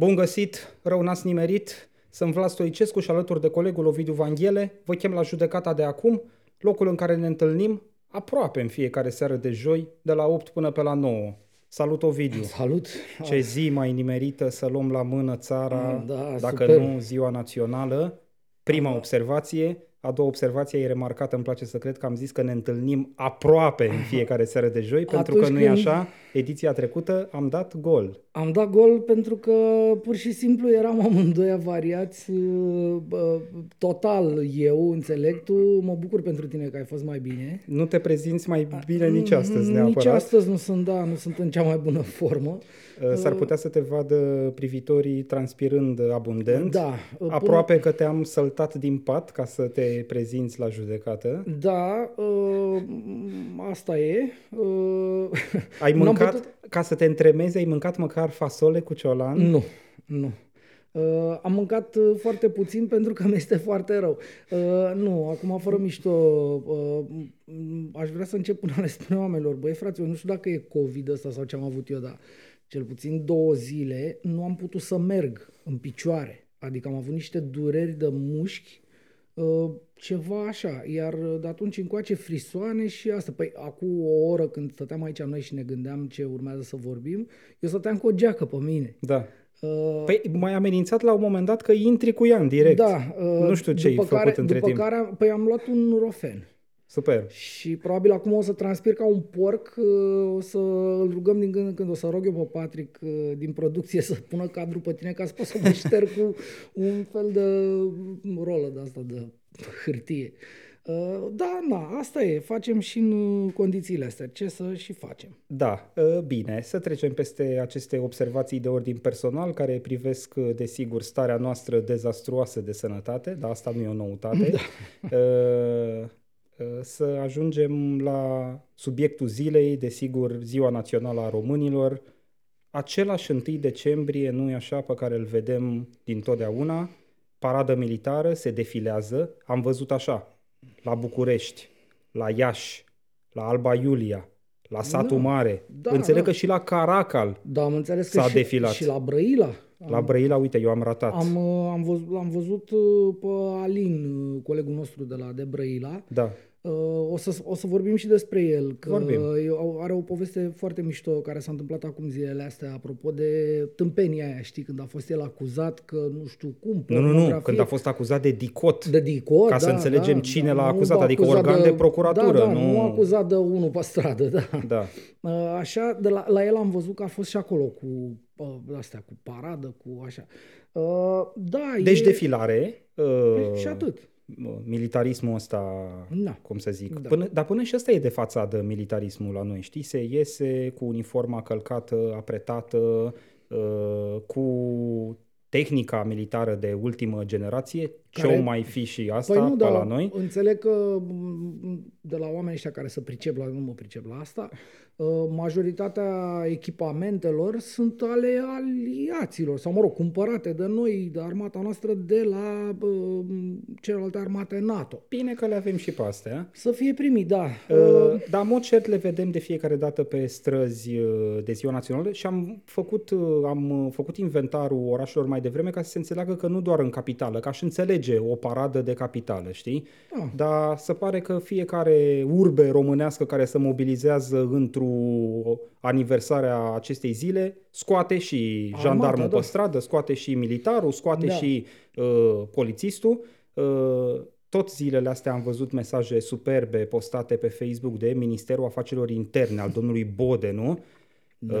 Bun găsit, rău n-ați nimerit. Sunt Vlad Stoicescu și alături de colegul Ovidiu Vanghele vă chem la judecata de acum, locul în care ne întâlnim aproape în fiecare seară de joi, de la 8 până pe la 9. Salut Ovidiu! Salut! Ce zi mai nimerită să luăm la mână țara, Da, dacă super. nu ziua națională. Prima observație. A doua observație e remarcată, îmi place să cred că am zis că ne întâlnim aproape în fiecare seară de joi, pentru că Atunci nu e când- așa. Ediția trecută am dat gol. Am dat gol pentru că pur și simplu eram amândoi avariați uh, bă, total eu, înțeleg, tu mă bucur pentru tine că ai fost mai bine. Nu te prezinți mai bine nici astăzi Nici neapărat. astăzi nu sunt, da, nu sunt în cea mai bună formă. Uh, S-ar putea să te vadă privitorii transpirând abundent. Da, uh, Aproape că te-am săltat din pat ca să te prezinți la judecată. Da, uh, asta e. Uh, Ai n-am mâncat, putut- ca să te întremezi, ai mâncat măcar fasole cu ciolan? Nu, nu. Uh, am mâncat uh, foarte puțin pentru că mi-este foarte rău. Uh, nu, acum fără mișto, uh, m- aș vrea să încep până a le spune oamenilor, băi frate, eu nu știu dacă e COVID ăsta sau ce am avut eu, dar cel puțin două zile nu am putut să merg în picioare. Adică am avut niște dureri de mușchi, uh, ceva așa, iar de atunci încoace frisoane și asta. Păi acum o oră când stăteam aici noi și ne gândeam ce urmează să vorbim, eu stăteam cu o geacă pe mine. Da. Uh, Păi m-ai amenințat la un moment dat că intri cu ea în direct. Da. uh, Nu știu ce ai după făcut care, între după timp. care, am- păi am luat un nurofen. Super. Și probabil acum o să transpir ca un porc, uh, o să îl rugăm din când în când, o să rog eu pe Patrick uh, din producție să pună cadru pe tine ca să pot să mă șterg cu un fel de rolă de asta de hârtie. Uh, Da, na, asta e, facem și în uh, condițiile astea, ce să și facem. Da, uh, bine, să trecem peste aceste observații de ordin personal care privesc, uh, desigur, starea noastră dezastruoasă de sănătate, dar asta nu e o noutate. Uh, uh, Să ajungem la subiectul zilei, desigur, Ziua Națională a Românilor, același 1 decembrie, nu e așa, pe care îl vedem din totdeauna, paradă militară, se defilează, am văzut așa, la București, la Iași, la Alba Iulia, la Satul Da, Mare, da, înțeleg da. că și la Caracal, Da, am înțeles că S-a și, defilat. și la Brăila. la Brăila, uite, eu am ratat. Am, uh, am, văzut, am văzut uh, pe Alin, uh, colegul nostru de la de Brăila. Da, Uh, O să, o să vorbim și despre el, că Vorbim. eu- are o poveste foarte mișto care s-a întâmplat acum zilele astea, apropo de tâmpenia aia, știi, când a fost el acuzat că nu știu cum, nu, nu, nu, pornografie, când a fost acuzat de dicot. de DICO, Ca da, să înțelegem da, cine da, l-a nu acuzat, adică acuzat organ de procuratură, Da, da, nu- nu acuzat de unul pe stradă, da. Da, Uh, Așa, de la, la el am văzut că a fost și acolo cu uh, astea, cu paradă, cu așa. Uh, Da, deci e... defilare. uh, Și atât. Militarismul ăsta, Da. cum să zic. Da. Până, dar până și ăsta e de fațadă militarismul la noi, știi? Se iese cu uniforma călcată, apretată, uh, cu tehnica militară de ultimă generație. Ce Care- o mai fi și asta Păi nu, pe dar la noi? înțeleg că m, de la oamenii ăștia care se pricep la, nu mă pricep la asta, uh, majoritatea echipamentelor sunt ale aliaților, sau mă rog, cumpărate de noi, de armata noastră, de la uh, celelalte armate NATO. Bine că le avem și pe astea. Să fie primit, da. Uh, Dar, în mod cert, le vedem de fiecare dată pe străzi uh, de ziua națională și am făcut, uh, am uh, făcut inventarul orașelor mai devreme ca să se înțeleagă că nu doar în capitală, că aș înțelege o paradă de capitală, știi? Ah. Dar se pare că fiecare urbe românească care se mobilizează într-o aniversarea acestei zile scoate și Armata, jandarmul da. pe stradă, scoate și militarul, scoate Da. și uh, polițistul. Uh, tot zilele astea am văzut mesaje superbe postate pe Facebook de Ministerul Afacerilor Interne al domnului Bode, nu? Da.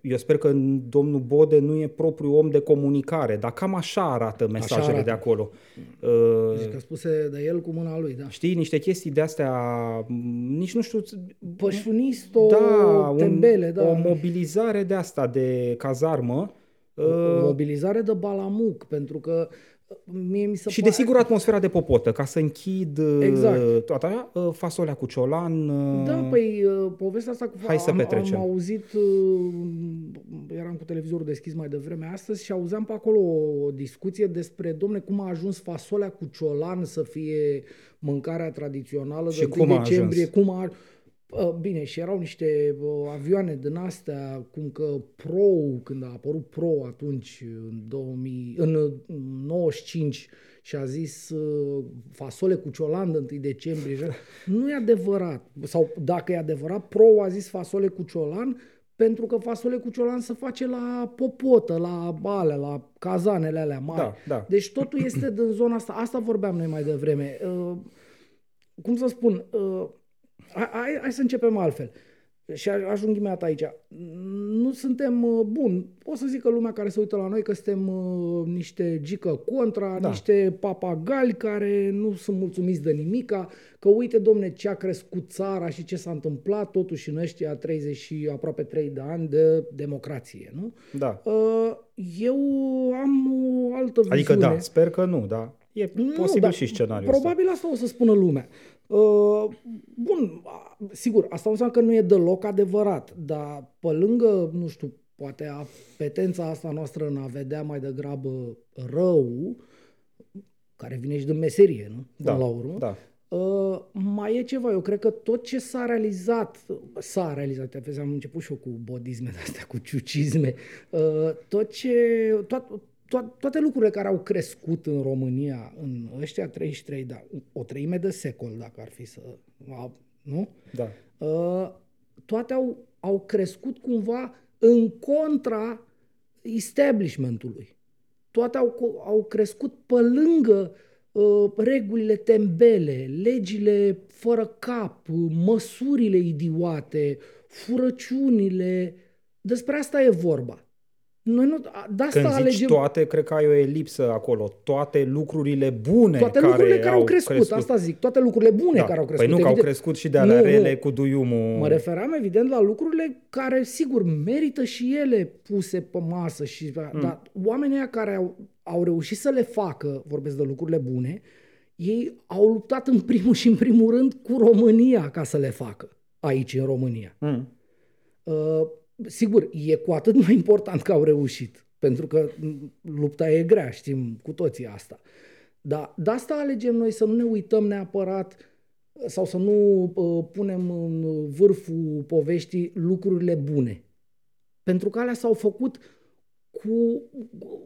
Eu sper că domnul Bode nu e propriu om de comunicare, dar cam așa arată mesajele arată. de acolo. Deci că spuse de el cu mâna lui, da. Știi, niște chestii de astea, m, nici nu știu, Pășunisto, da, tembele, un, da. o mobilizare de asta, de cazarmă. O mobilizare de balamuc, pentru că uh, mie mi se Și pare... desigur atmosfera de popotă, ca să închid Exact. exact. toată aia, uh, fasolea cu ciolan. uh, Da, păi uh, povestea asta cu Hai să am, petrecem. am auzit, uh, eram cu televizorul deschis mai devreme astăzi și auzeam pe acolo o discuție despre, domne, cum a ajuns fasolea cu ciolan să fie mâncarea tradițională Și de cum 1 a decembrie, ajuns? cum a... Uh, bine, și erau niște uh, avioane din astea, cum că Pro, când a apărut Pro atunci, în, 2000, în 95, și a zis uh, fasole cu ciolan de 1 decembrie. Nu e adevărat. Sau dacă e adevărat, Pro a zis fasole cu ciolan pentru că fasole cu ciolan se face la popotă, la bale, la cazanele alea mari. Da, da. Deci totul este din zona asta. Asta vorbeam noi mai devreme. Uh, cum să spun, uh, hai, hai să începem altfel. Și ajung imediat aici. Nu suntem uh, buni. O să zică lumea care se uită la noi că suntem uh, niște gică contra, da. niște papagali care nu sunt mulțumiți de nimica, că uite, domne, ce a crescut țara și ce s-a întâmplat totuși în ăștia 30 și aproape 3 de ani de democrație, nu? Da. Uh, eu am o altă viziune. Adică da, sper că nu, da. E nu, posibil da, și scenariul Probabil asta o să spună lumea. Uh, bun, sigur, asta înseamnă că nu e deloc adevărat, dar pe lângă, nu știu, poate apetența asta noastră în a vedea mai degrabă rău, care vine și din meserie, nu? Da, la urmă. Da. Uh, mai e ceva, eu cred că tot ce s-a realizat, s-a realizat, am început și eu cu bodisme de astea, cu ciucizme, uh, tot ce, tot, to- toate lucrurile care au crescut în România în ăștia 33, da, o treime de secol, dacă ar fi să... Nu? Da. Uh, toate au, au crescut cumva în contra establishmentului. Toate au, au crescut pe lângă uh, regulile tembele, legile fără cap, măsurile idiote, furăciunile. Despre asta e vorba. Noi nu, de asta Când zici alegem... toate, cred că ai o elipsă acolo. Toate lucrurile bune toate care lucrurile care au crescut, crescut. asta zic, toate lucrurile bune da. care au crescut. Păi nu, evident. că au crescut și de alea nu, rele nu. cu duiumul. Mă referam evident la lucrurile care, sigur, merită și ele puse pe masă. Și, mm. Dar oamenii ăia care au, au reușit să le facă, vorbesc de lucrurile bune, ei au luptat în primul și în primul rând cu România ca să le facă aici în România. Mm. Uh, sigur, e cu atât mai important că au reușit. Pentru că lupta e grea, știm cu toții asta. Dar de asta alegem noi să nu ne uităm neapărat sau să nu uh, punem în vârful poveștii lucrurile bune. Pentru că alea s-au făcut cu,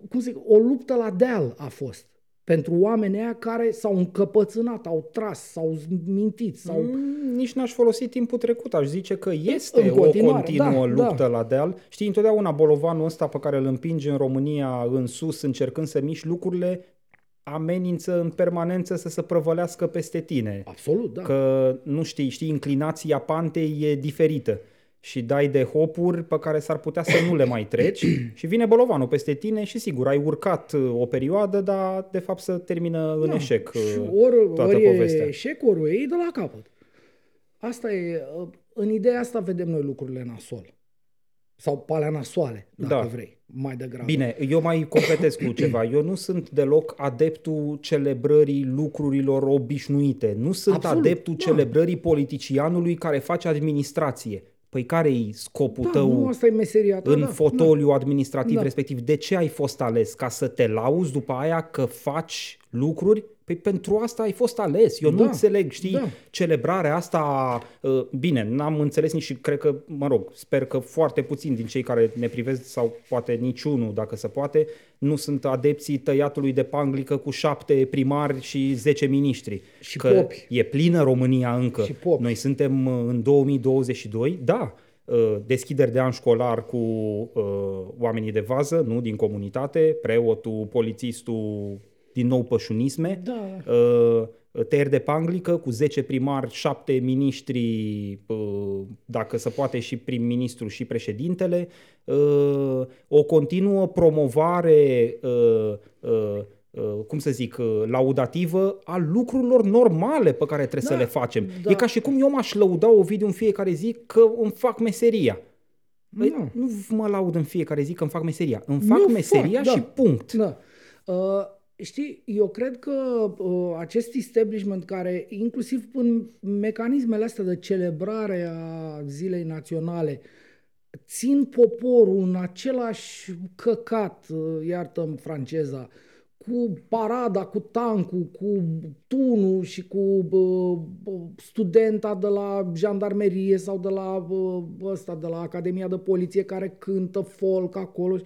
cum zic, o luptă la deal a fost pentru oamenii aia care s-au încăpățânat, au tras, s-au mintit. Sau... Mm, nici n-aș folosi timpul trecut, aș zice că este o continuă da, luptă da. la deal. Știi, întotdeauna bolovanul ăsta pe care îl împingi în România în sus, încercând să miști lucrurile, amenință în permanență să se prăvălească peste tine. Absolut, da. Că, nu știi, știi, inclinația pantei e diferită și dai de hopuri pe care s-ar putea să nu le mai treci și vine bolovanul peste tine și sigur, ai urcat uh, o perioadă, dar de fapt să termină în da. eșec și uh, ori, toată ori povestea. e eșec, ori e de la capăt. Asta e, uh, în ideea asta vedem noi lucrurile nasol. Sau palea nasoale, dacă da. vrei, mai degrabă. Bine, eu mai completez cu ceva. Eu nu sunt deloc adeptul celebrării lucrurilor obișnuite. Nu sunt Absolut, adeptul da. celebrării politicianului care face administrație. Păi care e scopul da, tău nu, asta e meseria ta, în da, fotoliu da. administrativ Da. respectiv? De ce ai fost ales? Ca să te lauzi după aia că faci lucruri? Păi pentru asta ai fost ales. Eu nu Da, înțeleg, știi, da. celebrarea asta, uh, bine, n-am înțeles nici și cred că, mă rog, sper că foarte puțini din cei care ne privesc sau poate niciunul, dacă se poate, nu sunt adepții tăiatului de panglică cu șapte primari și zece miniștri. Și că popi. e plină România încă. Și popi. Noi suntem uh, în 2022, da, uh, deschideri de an școlar cu uh, oamenii de vază, nu din comunitate, preotul, polițistul, din nou pășunisme, Da. uh, tăieri de panglică cu 10 primari, 7 miniștri, uh, dacă se poate și prim-ministru și președintele, uh, o continuă promovare uh, uh, uh, cum să zic, uh, laudativă a lucrurilor normale pe care trebuie Da, să le facem. da. E ca și cum eu m-aș lăuda o video în fiecare zi că îmi fac meseria. Păi, Nu. nu mă laud în fiecare zi că îmi fac meseria. Îmi fac Nu meseria fac, și da. punct. Da. Uh, știi, eu cred că uh, acest establishment care, inclusiv în mecanismele astea de celebrare a zilei naționale, țin poporul în același căcat, uh, iartă-mi franceza, cu parada, cu tancul, cu tunul și cu uh, studenta de la jandarmerie sau de la uh, ăsta, de la Academia de Poliție care cântă folk acolo.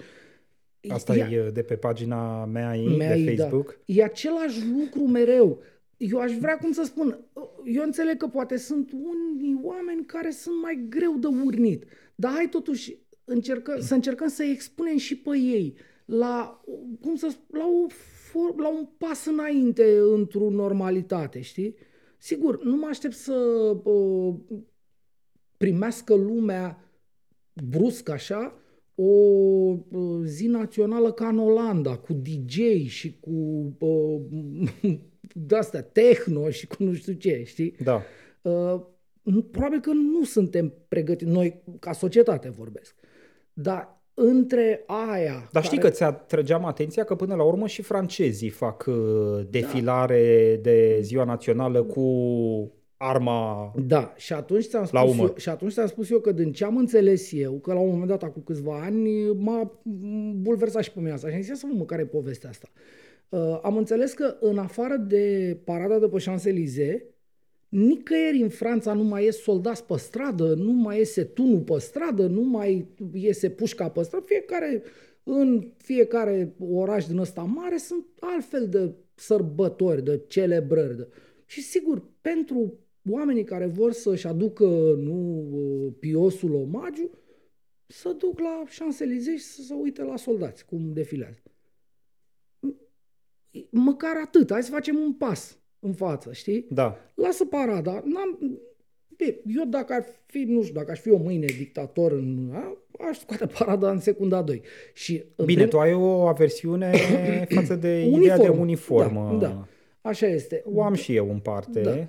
Asta e, e de pe pagina mea, ei, mea de da. Facebook. Da. E același lucru mereu. Eu aș vrea, cum să spun, eu înțeleg că poate sunt unii oameni care sunt mai greu de urnit, dar hai totuși încercă, să încercăm să expunem și pe ei la, cum să la, o, la un pas înainte într-o normalitate, știi? Sigur, nu mă aștept să uh, primească lumea brusc așa o uh, zi națională ca în Olanda, cu DJ și cu uh, de-astea, techno și cu nu știu ce, știi? Da. Uh, probabil că nu suntem pregătiți, noi ca societate vorbesc, dar între aia... Dar care... știi că ți-atrăgeam atenția că până la urmă și francezii fac uh, defilare da. de ziua națională cu arma Da, și atunci ți-am spus, umăr. eu, și atunci ți-am spus eu că din ce am înțeles eu, că la un moment dat, acum câțiva ani, m-a bulversat și pe mine asta. Și am zis, să mă, care e povestea asta? Uh, am înțeles că în afară de parada de pe Champs-Élysées, nicăieri în Franța nu mai ies soldați pe stradă, nu mai iese tunul pe stradă, nu mai iese pușca pe stradă. Fiecare, în fiecare oraș din ăsta mare sunt altfel de sărbători, de celebrări. De... Și sigur, pentru oamenii care vor să-și aducă nu piosul omagiu, să duc la Champs-Élysées și să se uite la soldați cum defilează măcar atât, hai să facem un pas în față, știi? Da. Lasă parada. N-am, eu dacă ar fi, nu știu, dacă aș fi o mâine dictator în, a, aș scoate parada în secunda 2. Și Bine, prim... tu ai o aversiune față de uniform. ideea de uniformă. Da, da, așa este. O am și eu în parte. Da.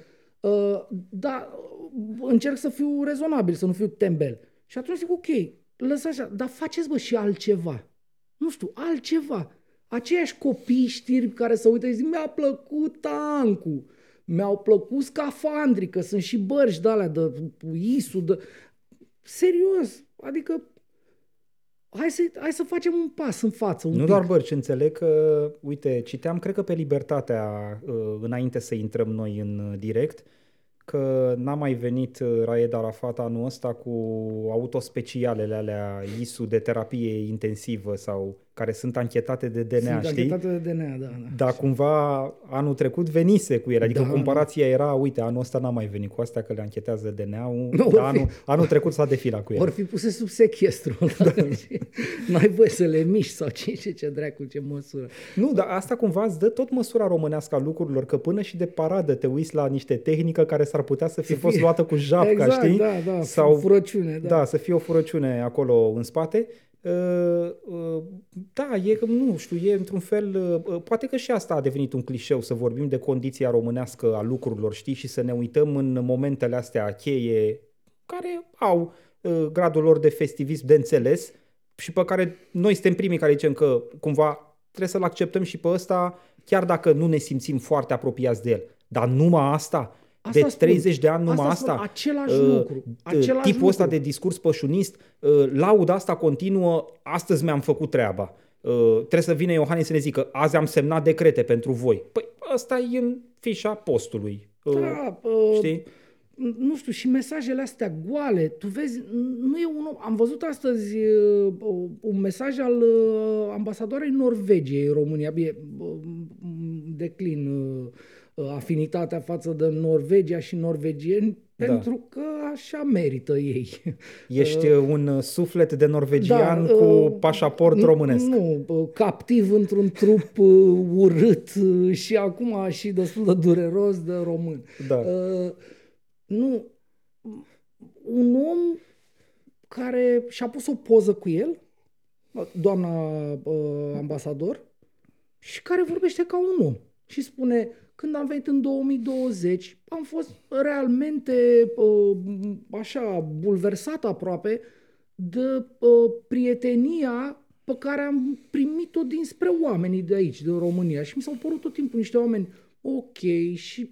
Uh, da, încerc să fiu rezonabil, să nu fiu tembel. Și atunci zic, ok, lăsați așa, dar faceți bă și altceva. Nu știu, altceva aceiași copii știri care se uită și zic, mi-a plăcut tancul, mi-au plăcut scafandrii, că sunt și bărci de alea, de ISU, de... Serios, adică hai să, hai să facem un pas în față. Un nu pic. doar bărci, înțeleg că, uite, citeam, cred că pe Libertatea, uh, înainte să intrăm noi în uh, direct, că n-a mai venit uh, Raed Arafat anul ăsta cu autospecialele alea ISU de terapie intensivă sau care sunt anchetate de DNA, sunt știi? anchetate de DNA, da. da. Dar cumva anul trecut venise cu ele, adică da, comparația era, uite, anul ăsta n-a mai venit cu astea că le anchetează DNA-ul, no, dar anul, anul trecut s-a defilat cu ele. Vor fi puse sub sechestru, da. n-ai voie să le miști sau ce, ce, ce dracu, ce măsură. Nu, dar asta cumva îți dă tot măsura românească a lucrurilor, că până și de paradă te uiți la niște tehnică care s-ar putea să fi să fost luată cu japca, exact, știi? da, da, sau furăciune, da. Da, să fie o furăciune acolo în spate Uh, uh, da, e, nu știu, e într-un fel, uh, poate că și asta a devenit un clișeu, să vorbim de condiția românească a lucrurilor, știi, și să ne uităm în momentele astea cheie care au gradul lor de festivism de înțeles și pe care noi suntem primii care zicem că cumva trebuie să-l acceptăm și pe ăsta, chiar dacă nu ne simțim foarte apropiați de el. Dar numai asta, Asta de 30 spun. de ani numai asta. asta același uh, lucru. Același tipul lucru. ăsta de discurs pășunist, uh, lauda asta continuă, astăzi mi-am făcut treaba. Uh, trebuie să vină Iohannis să ne zică, azi am semnat decrete pentru voi. Păi ăsta e în fișa postului. Uh, da, uh, știi? nu știu, și mesajele astea goale, tu vezi, nu e un Am văzut astăzi uh, un mesaj al uh, ambasadoarei Norvegiei în România, bine, uh, declin uh, Uh, afinitatea față de Norvegia și norvegieni da. pentru că așa merită ei. Ești uh, un suflet de norvegian da, cu uh, pașaport românesc. Nu, captiv într-un trup urât și acum și destul de dureros de român. Da. Nu, un om care și-a pus o poză cu el, doamna ambasador, și care vorbește ca un om și spune când am venit în 2020, am fost realmente uh, așa bulversat aproape de uh, prietenia pe care am primit-o dinspre oamenii de aici, de România. Și mi s-au părut tot timpul niște oameni ok și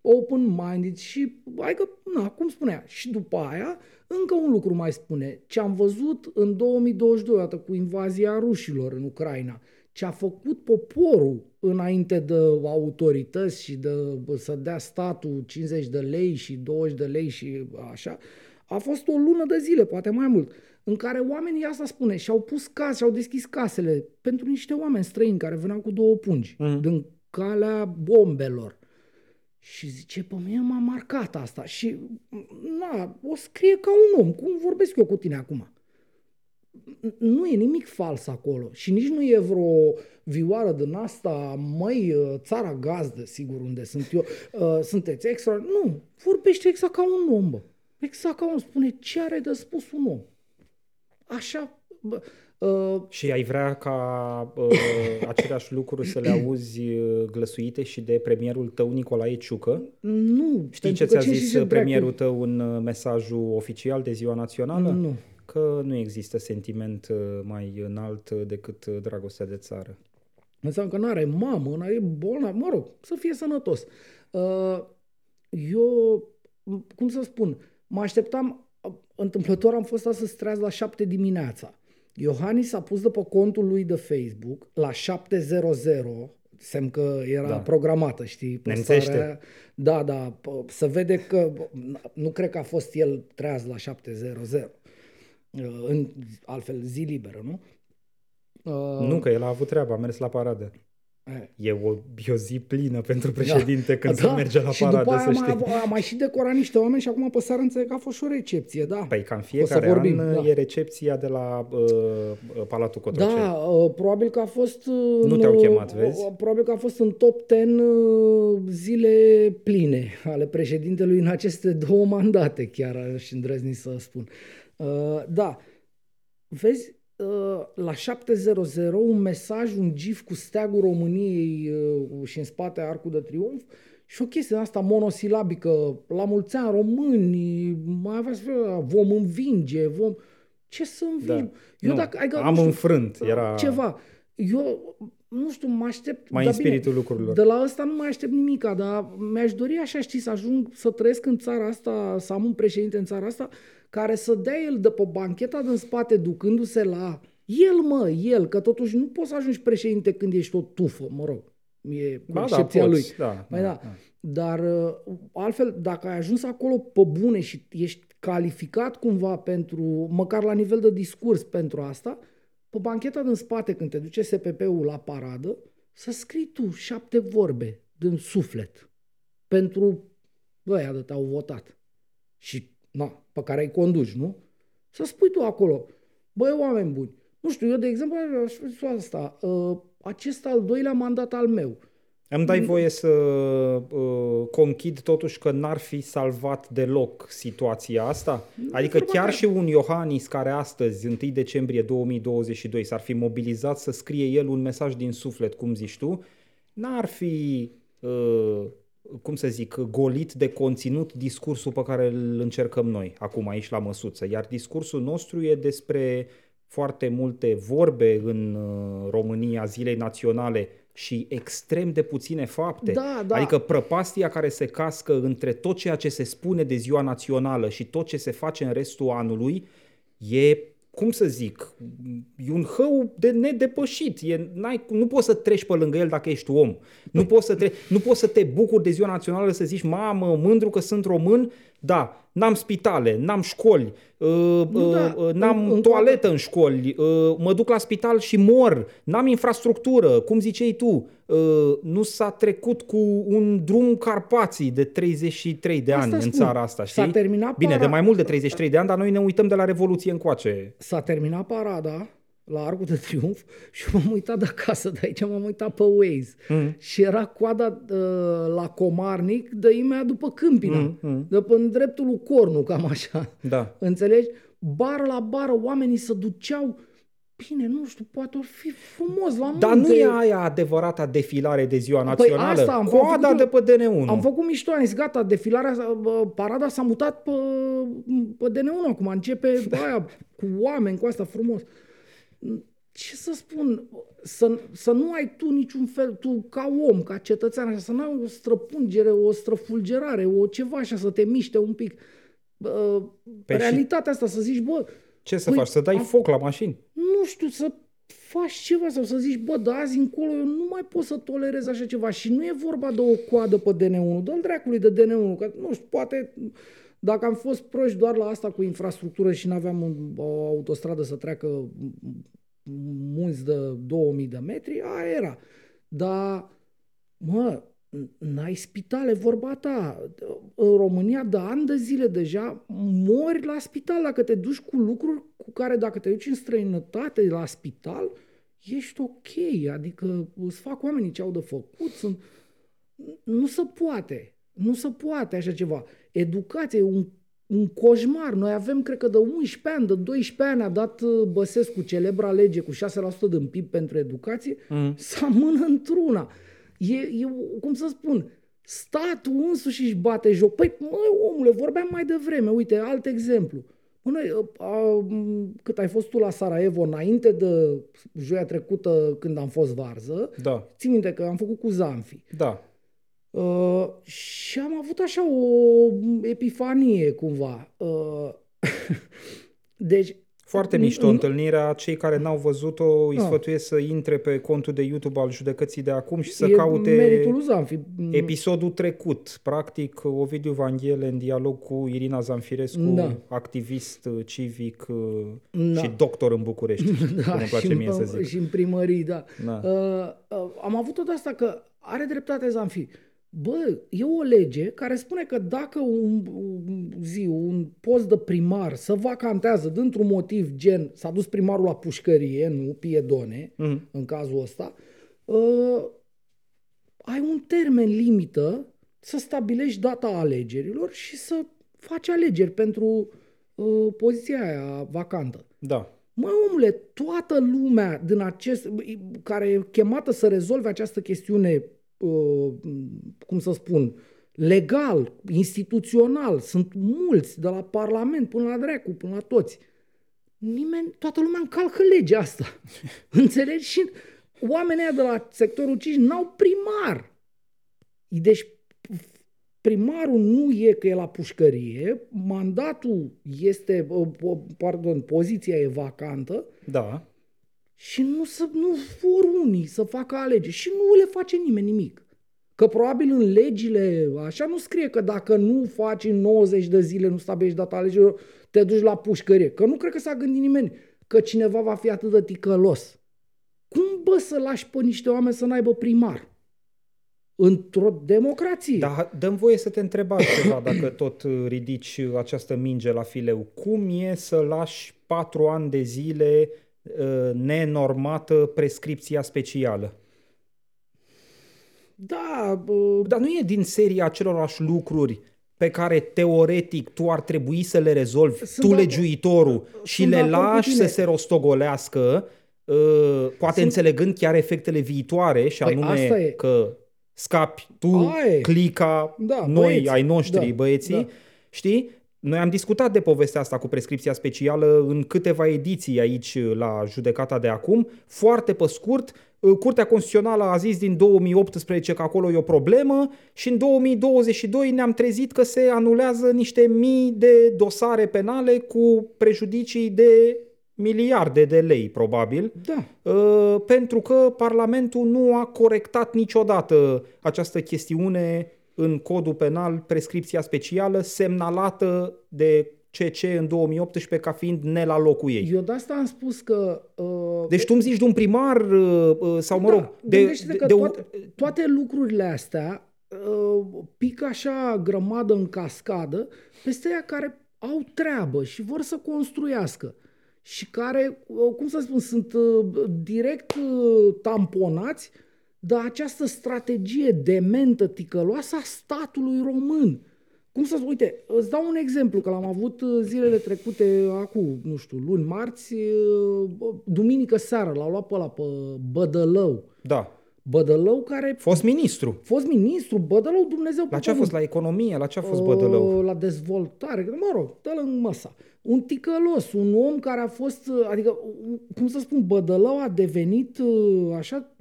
open-minded și, adică, na, cum spunea, și după aia, încă un lucru mai spune, ce am văzut în 2022, dată cu invazia rușilor în Ucraina, ce a făcut poporul înainte de autorități și de să dea statul 50 de lei și 20 de lei și așa, a fost o lună de zile, poate mai mult, în care oamenii, asta spune, și-au pus case, și-au deschis casele pentru niște oameni străini care veneau cu două pungi, mm. din calea bombelor. Și zice, pe mine m-a marcat asta și na, o scrie ca un om, cum vorbesc eu cu tine acum. Nu e nimic fals acolo și nici nu e vreo vioară din asta, măi, țara gazdă, sigur, unde sunt eu, uh, sunteți extra. Nu, vorbește exact ca un om, bă. Exact ca un om. Spune ce are de spus un om. Așa, bă, Uh, și ai vrea ca uh, aceleași lucruri să le auzi uh, glăsuite și de premierul tău Nicolae Ciucă? Nu. Știi ce ți-a zis premierul tău în uh, mesajul oficial de Ziua Națională? Nu. Că nu există sentiment uh, mai înalt decât dragostea de țară. Înseamnă că nu are mamă, nu are bolnav, mă rog, să fie sănătos. Uh, eu, cum să spun, mă așteptam, întâmplător am fost astăzi treaz la șapte dimineața. Iohannis a pus după contul lui de Facebook la 700, semn că era da. programată, știi? Nemțește. Da, da, să vede că nu cred că a fost el treaz la 700, în, altfel zi liberă, nu? Nu, că el a avut treaba, a mers la paradă. E o, e o zi plină pentru da. președinte da. când da. se merge la și paradă, după aia să știi. Mai, a mai și decorat niște oameni și acum pe seară înțeleg că a fost și o recepție, da. Păi ca în fiecare vorbim, an da. e recepția de la uh, uh Palatul Cotroceni. Da, uh, probabil că a fost... Uh, nu te-au chemat, vezi? Uh, probabil că a fost în top 10 uh, zile pline ale președintelui în aceste două mandate, chiar aș îndrăzni să spun. Uh, da, vezi, Uh, la 700 un mesaj, un gif cu steagul României uh, și în spate arcul de triumf și o chestie asta monosilabică, la mulți ani români, mai aveți vom învinge, vom... Ce să înving? Da. Eu nu, dacă, adică, am știu, înfrânt, era... Ceva. Eu, nu știu, mă aștept... Mai în spiritul bine, lucrurilor. De la ăsta nu mai aștept nimica, dar mi-aș dori așa, știi, să ajung să trăiesc în țara asta, să am un președinte în țara asta, care să dea el de pe bancheta din spate ducându-se la el, mă, el, că totuși nu poți să ajungi președinte când ești o tufă, mă rog. E ba, da, poți, lui. Da, Mai da, da. da. Dar uh, altfel, dacă ai ajuns acolo pe bune și ești calificat cumva pentru, măcar la nivel de discurs pentru asta, pe bancheta din spate, când te duce SPP-ul la paradă, să scrii tu șapte vorbe din suflet pentru ăia de te-au votat. Și na, pe care îi conduci, nu? Să spui tu acolo, băi, oameni buni, nu știu, eu, de exemplu, aș spune asta, uh, acest al doilea mandat al meu. Îmi dai voie să uh, conchid totuși că n-ar fi salvat deloc situația asta? Adică chiar și un Iohannis care astăzi, 1 decembrie 2022, s-ar fi mobilizat să scrie el un mesaj din suflet, cum zici tu, n-ar fi uh, cum să zic, golit de conținut discursul pe care îl încercăm noi acum aici la măsuță. Iar discursul nostru e despre foarte multe vorbe în uh, România zilei naționale și extrem de puține fapte. Da, da. Adică prăpastia care se cască între tot ceea ce se spune de ziua națională și tot ce se face în restul anului e cum să zic, e un hău de nedepășit. E, n-ai, nu poți să treci pe lângă el dacă ești om. Nu poți să, tre- nu poți să te bucuri de ziua națională să zici, mamă, mândru că sunt român, da, n-am spitale, n-am școli, uh, nu, uh, da, uh, n-am în, toaletă în școli, uh, mă duc la spital și mor, n-am infrastructură, cum ziceai tu, uh, nu s-a trecut cu un drum Carpații de 33 de asta ani spun. în țara asta, știi? S-a terminat Bine, de mai mult de 33 de ani, dar noi ne uităm de la Revoluție încoace. S-a terminat parada, la Arcul de Triunf și m-am uitat de acasă, de aici m-am uitat pe Waze. Mm. Și era coada uh, la Comarnic de imediat după Câmpina, mm. Mm. de pe în dreptul lui Cornu, cam așa. Da. Înțelegi? Bară la bară, oamenii se duceau Bine, nu știu, poate ar fi frumos la Dar nu e aia adevărata defilare de ziua păi națională? Păi asta am Coada făcut, de pe DN1. Am făcut mișto, am zis, gata, defilarea, parada s-a mutat pe, pe DN1 acum, începe aia cu oameni, cu asta frumos ce să spun, să, să nu ai tu niciun fel, tu ca om, ca cetățean, așa, să nu ai o străpungere, o străfulgerare, o ceva așa, să te miște un pic. Uh, realitatea asta, să zici, bă... Ce să păi, faci? Să dai a, foc la mașini? Nu știu, să faci ceva sau să zici, bă, da, azi încolo eu nu mai pot să tolerez așa ceva și nu e vorba de o coadă pe DN1, dă-l dracului de DN1, că nu știu, poate dacă am fost proști doar la asta cu infrastructură și nu aveam un, o autostradă să treacă munți de 2000 de metri, aia era. Dar, mă, n-ai spitale, vorba ta. În România, de ani de zile deja, mori la spital dacă te duci cu lucruri cu care dacă te duci în străinătate la spital, ești ok. Adică îți fac oamenii ce au de făcut. Sunt... Nu se poate. Nu se poate așa ceva. Educație e un, un coșmar. Noi avem, cred că de 11 ani, de 12 ani a dat uh, Băsescu celebra lege cu 6% din PIB pentru educație, mm. să mână într-una. E, e, cum să spun, statul însuși își bate joc. Păi, măi, omule, vorbeam mai devreme, uite, alt exemplu. Mă, a, a, cât ai fost tu la Sarajevo înainte de joia trecută când am fost varză, da. țin minte că am făcut cu Zanfi. Da. Uh, și am avut așa o epifanie cumva. Uh, deci foarte mișto întâlnirea. Cei care n-au văzut-o îi no. sfătuiesc să intre pe contul de YouTube al judecății de acum și să e caute Zanfi. episodul trecut. Practic, Ovidiu Vanghele în dialog cu Irina Zanfirescu, da. activist civic da. și doctor în București. Da, cum îmi place mie în, să zic. Și în primării, da. da. Uh, uh, am avut tot asta că are dreptate Zanfi. Bă, e o lege care spune că dacă un, un zi, un post de primar să vacantează dintr-un motiv gen s-a dus primarul la pușcărie, nu piedone, mm. în cazul ăsta, uh, ai un termen limită să stabilești data alegerilor și să faci alegeri pentru uh, poziția aia vacantă. Da. Mă, omule, toată lumea din acest, care e chemată să rezolve această chestiune Uh, cum să spun, legal, instituțional, sunt mulți, de la Parlament până la Drecu, până la toți. Nimeni, toată lumea încalcă legea asta. Înțelegi? Și oamenii de la sectorul 5 n-au primar. Deci primarul nu e că e la pușcărie, mandatul este, uh, pardon, poziția e vacantă. Da și nu, să, nu vor unii să facă alegeri și nu le face nimeni nimic. Că probabil în legile așa nu scrie că dacă nu faci în 90 de zile, nu stabilești data alegerilor, te duci la pușcărie. Că nu cred că s-a gândit nimeni că cineva va fi atât de ticălos. Cum bă să lași pe niște oameni să n-aibă primar? Într-o democrație. Da, dăm voie să te întreb ceva dacă tot ridici această minge la fileu. Cum e să lași patru ani de zile Uh, nenormată prescripția specială. Da, bă... dar nu e din seria acelorași lucruri pe care teoretic tu ar trebui să le rezolvi, sunt tu legiuitorul, și le lași să se rostogolească, uh, poate sunt... înțelegând chiar efectele viitoare, și păi anume că scapi tu, Aie. clica, da, noi, băieți. ai noștri, da, băieții, da. știi? Noi am discutat de povestea asta cu prescripția specială în câteva ediții aici la judecata de acum. Foarte pe scurt, Curtea Constituțională a zis din 2018 că acolo e o problemă și în 2022 ne-am trezit că se anulează niște mii de dosare penale cu prejudicii de miliarde de lei, probabil, da. pentru că Parlamentul nu a corectat niciodată această chestiune în codul penal prescripția specială semnalată de CC în 2018 ca fiind ne la locul ei. Eu de asta am spus că... Uh, deci tu îmi zici de un primar uh, uh sau mă da, rog... De, de, că de toate, toate lucrurile astea uh, pică așa grămadă în cascadă peste ea care au treabă și vor să construiască și care, uh, cum să spun, sunt uh, direct uh, tamponați dar această strategie dementă, ticăloasă a statului român. Cum să uite, îți dau un exemplu, că l-am avut uh, zilele trecute, acum, nu știu, luni, marți, uh, duminică seara, l-au luat pe ăla, pe Bădălău. Da. Bădălău care... Fost ministru. Fost ministru, Bădălău, Dumnezeu... La ce a fost? La economie? La ce a fost Bădălău? La dezvoltare. Mă rog, dă-l în măsa. Un ticălos, un om care a fost, adică, cum să spun, Bădălău a devenit așa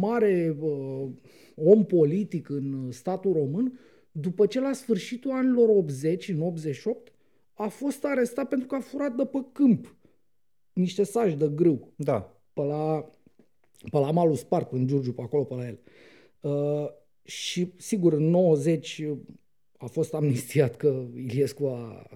mare uh, om politic în statul român după ce la sfârșitul anilor 80, în 88, a fost arestat pentru că a furat de pe câmp niște saci de grâu. Da pe pe la, pe la malul Spart, în Giurgiu, pe acolo, pe la el. Uh, și sigur, în 90 a fost amnistiat că Iliescu a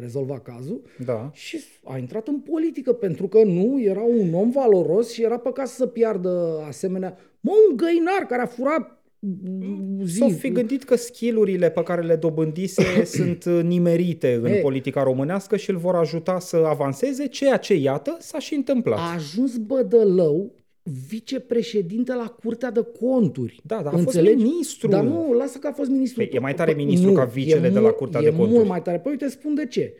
rezolvat cazul Da. și a intrat în politică pentru că nu, era un om valoros și era păcat să piardă asemenea, mă, un găinar care a furat zi. S-au fi gândit că skillurile pe care le dobândise sunt uh, nimerite în E. politica românească și îl vor ajuta să avanseze, ceea ce, iată, s-a și întâmplat. A ajuns Bădălău vicepreședinte la Curtea de Conturi. Da, dar a fost Înțelegi? ministru. Dar nu, lasă că a fost ministru. Păi, e mai tare Păi, ministru nu, ca vicele e de la mult- Curtea e de Conturi. mult mai tare. Păi uite, spun de ce.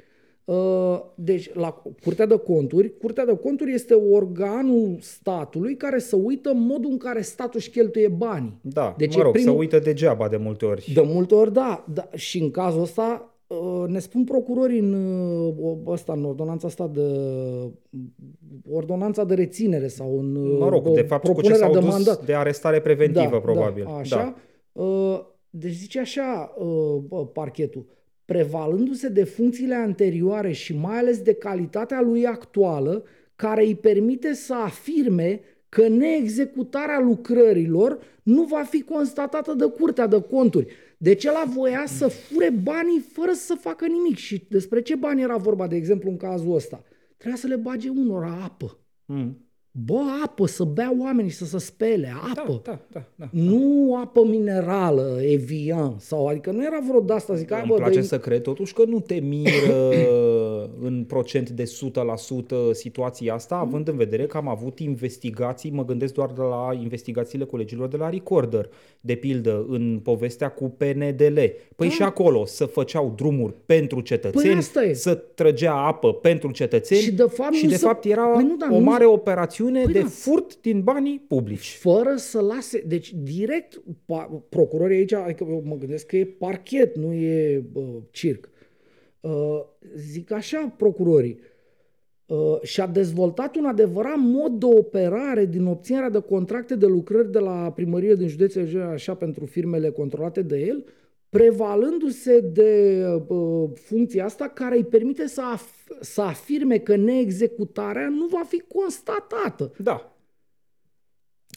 Uh, Deci, la Curtea de Conturi, Curtea de Conturi este organul statului care să uită modul în care statul își cheltuie banii. Da, Deci mă e rog, primul- să uită degeaba de multe ori. De multe ori, da. da. Și în cazul ăsta, uh, ne spun procurorii în, uh, ăsta, în ordonanța asta de ordonanța de reținere sau în uh, Mă rog, de fapt, cu ce propunerea s-au de dus mandat. de arestare preventivă, da, probabil. Da, așa. Uh, Deci zice așa uh, bă, parchetul, prevalându-se de funcțiile anterioare și mai ales de calitatea lui actuală, care îi permite să afirme că neexecutarea lucrărilor nu va fi constatată de Curtea de Conturi. Deci el voia să fure banii fără să facă nimic. Și despre ce bani era vorba, de exemplu, în cazul ăsta? Trebuia să le bage unora apă. Mm. Bă, apă, să bea oamenii, să se spele, apă. Da, da, da, da. Nu apă minerală, Evian, sau adică nu era vreo de asta, zic, hai, Îmi bă, place dă să cred totuși că nu te miră în procent de 100% situația asta, având în vedere că am avut investigații, mă gândesc doar de la investigațiile colegilor de la Recorder, de pildă în povestea cu PNDL. Păi și acolo să făceau drumuri pentru cetățeni, Păi asta e. să trăgea apă pentru cetățeni Și de fapt și nu de se- fapt era Păi nu, dar o nu mare se- operațiune Păi de da. furt din banii publici. fără să lase, deci direct pa, procurorii aici, adică eu mă gândesc că e parchet, nu e bă, circ. Uh, zic așa procurorii, uh, și-a dezvoltat un adevărat mod de operare din obținerea de contracte de lucrări de la primărie din județul așa pentru firmele controlate de el, prevalându-se de uh, funcția asta care îi permite să, af- să afirme că neexecutarea nu va fi constatată. Da.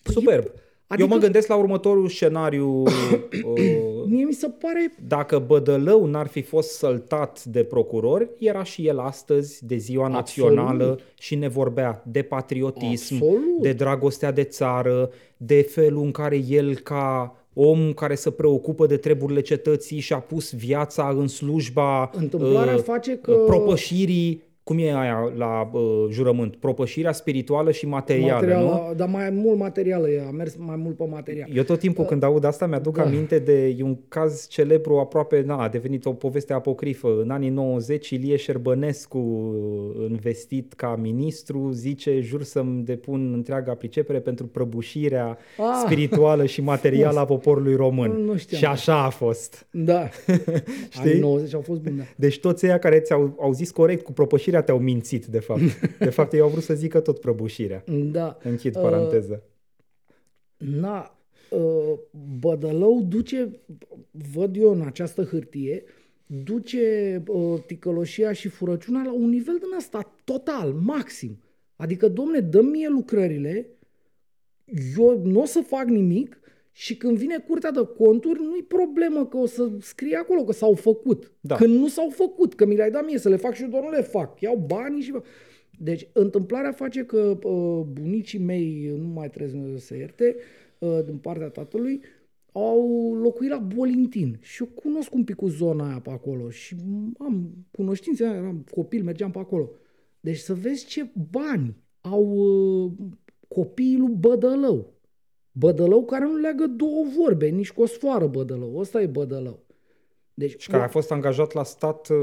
Superb. Adică... adică- Eu mă gândesc la următorul scenariu. uh, Mie mi se pare dacă Bădălău n-ar fi fost săltat de procurori, era și el astăzi de ziua Absolut. națională și ne vorbea de patriotism, Absolut. de dragostea de țară, de felul în care el ca om care se preocupă de treburile cetății și-a pus viața în slujba Întâmplarea uh, face că- propășirii, cum e aia la uh, jurământ, propășirea spirituală și materială, nu? material, dar mai mult materială, e, a mers mai mult pe material. Eu tot timpul când aud asta mi-aduc Da. aminte de e un caz celebru aproape, na, a devenit o poveste apocrifă. În anii 90 Ilie Șerbănescu, investit ca ministru, zice jur să-mi depun întreaga pricepere pentru prăbușirea Ah. spirituală și materială a poporului român. Nu știam. Și așa a fost. Da. Știi? Anii 90 au fost buni, da. Deci toți ăia care ți-au au zis corect cu propășirea te-au mințit, de fapt. De fapt, ei au vrut să zică tot prăbușirea. Da. Închid Uh, paranteză. Na, uh, Bădălău duce, văd eu în această hârtie, duce uh, ticăloșia și furăciunea la un nivel din ăsta total, maxim. Adică, domne, dă mie lucrările, eu nu o să fac nimic și când vine curtea de conturi, nu-i problemă că o să scrie acolo că s-au făcut. Da. Când nu s-au făcut, că mi le-ai dat mie să le fac și eu doar nu le fac. Iau banii și... Deci, întâmplarea face că uh, bunicii mei, nu mai trebuie să se ierte, uh, din partea tatălui, au locuit la Bolintin și eu cunosc un pic cu zona aia pe acolo și am cunoștințe, eram copil, mergeam pe acolo. Deci să vezi ce bani au uh, copiii lui Bădălău. Bădălău care nu leagă două vorbe, nici cu o sfoară Bădălău. Ăsta e Bădălău. Deci, Și care a fost angajat la stat uh,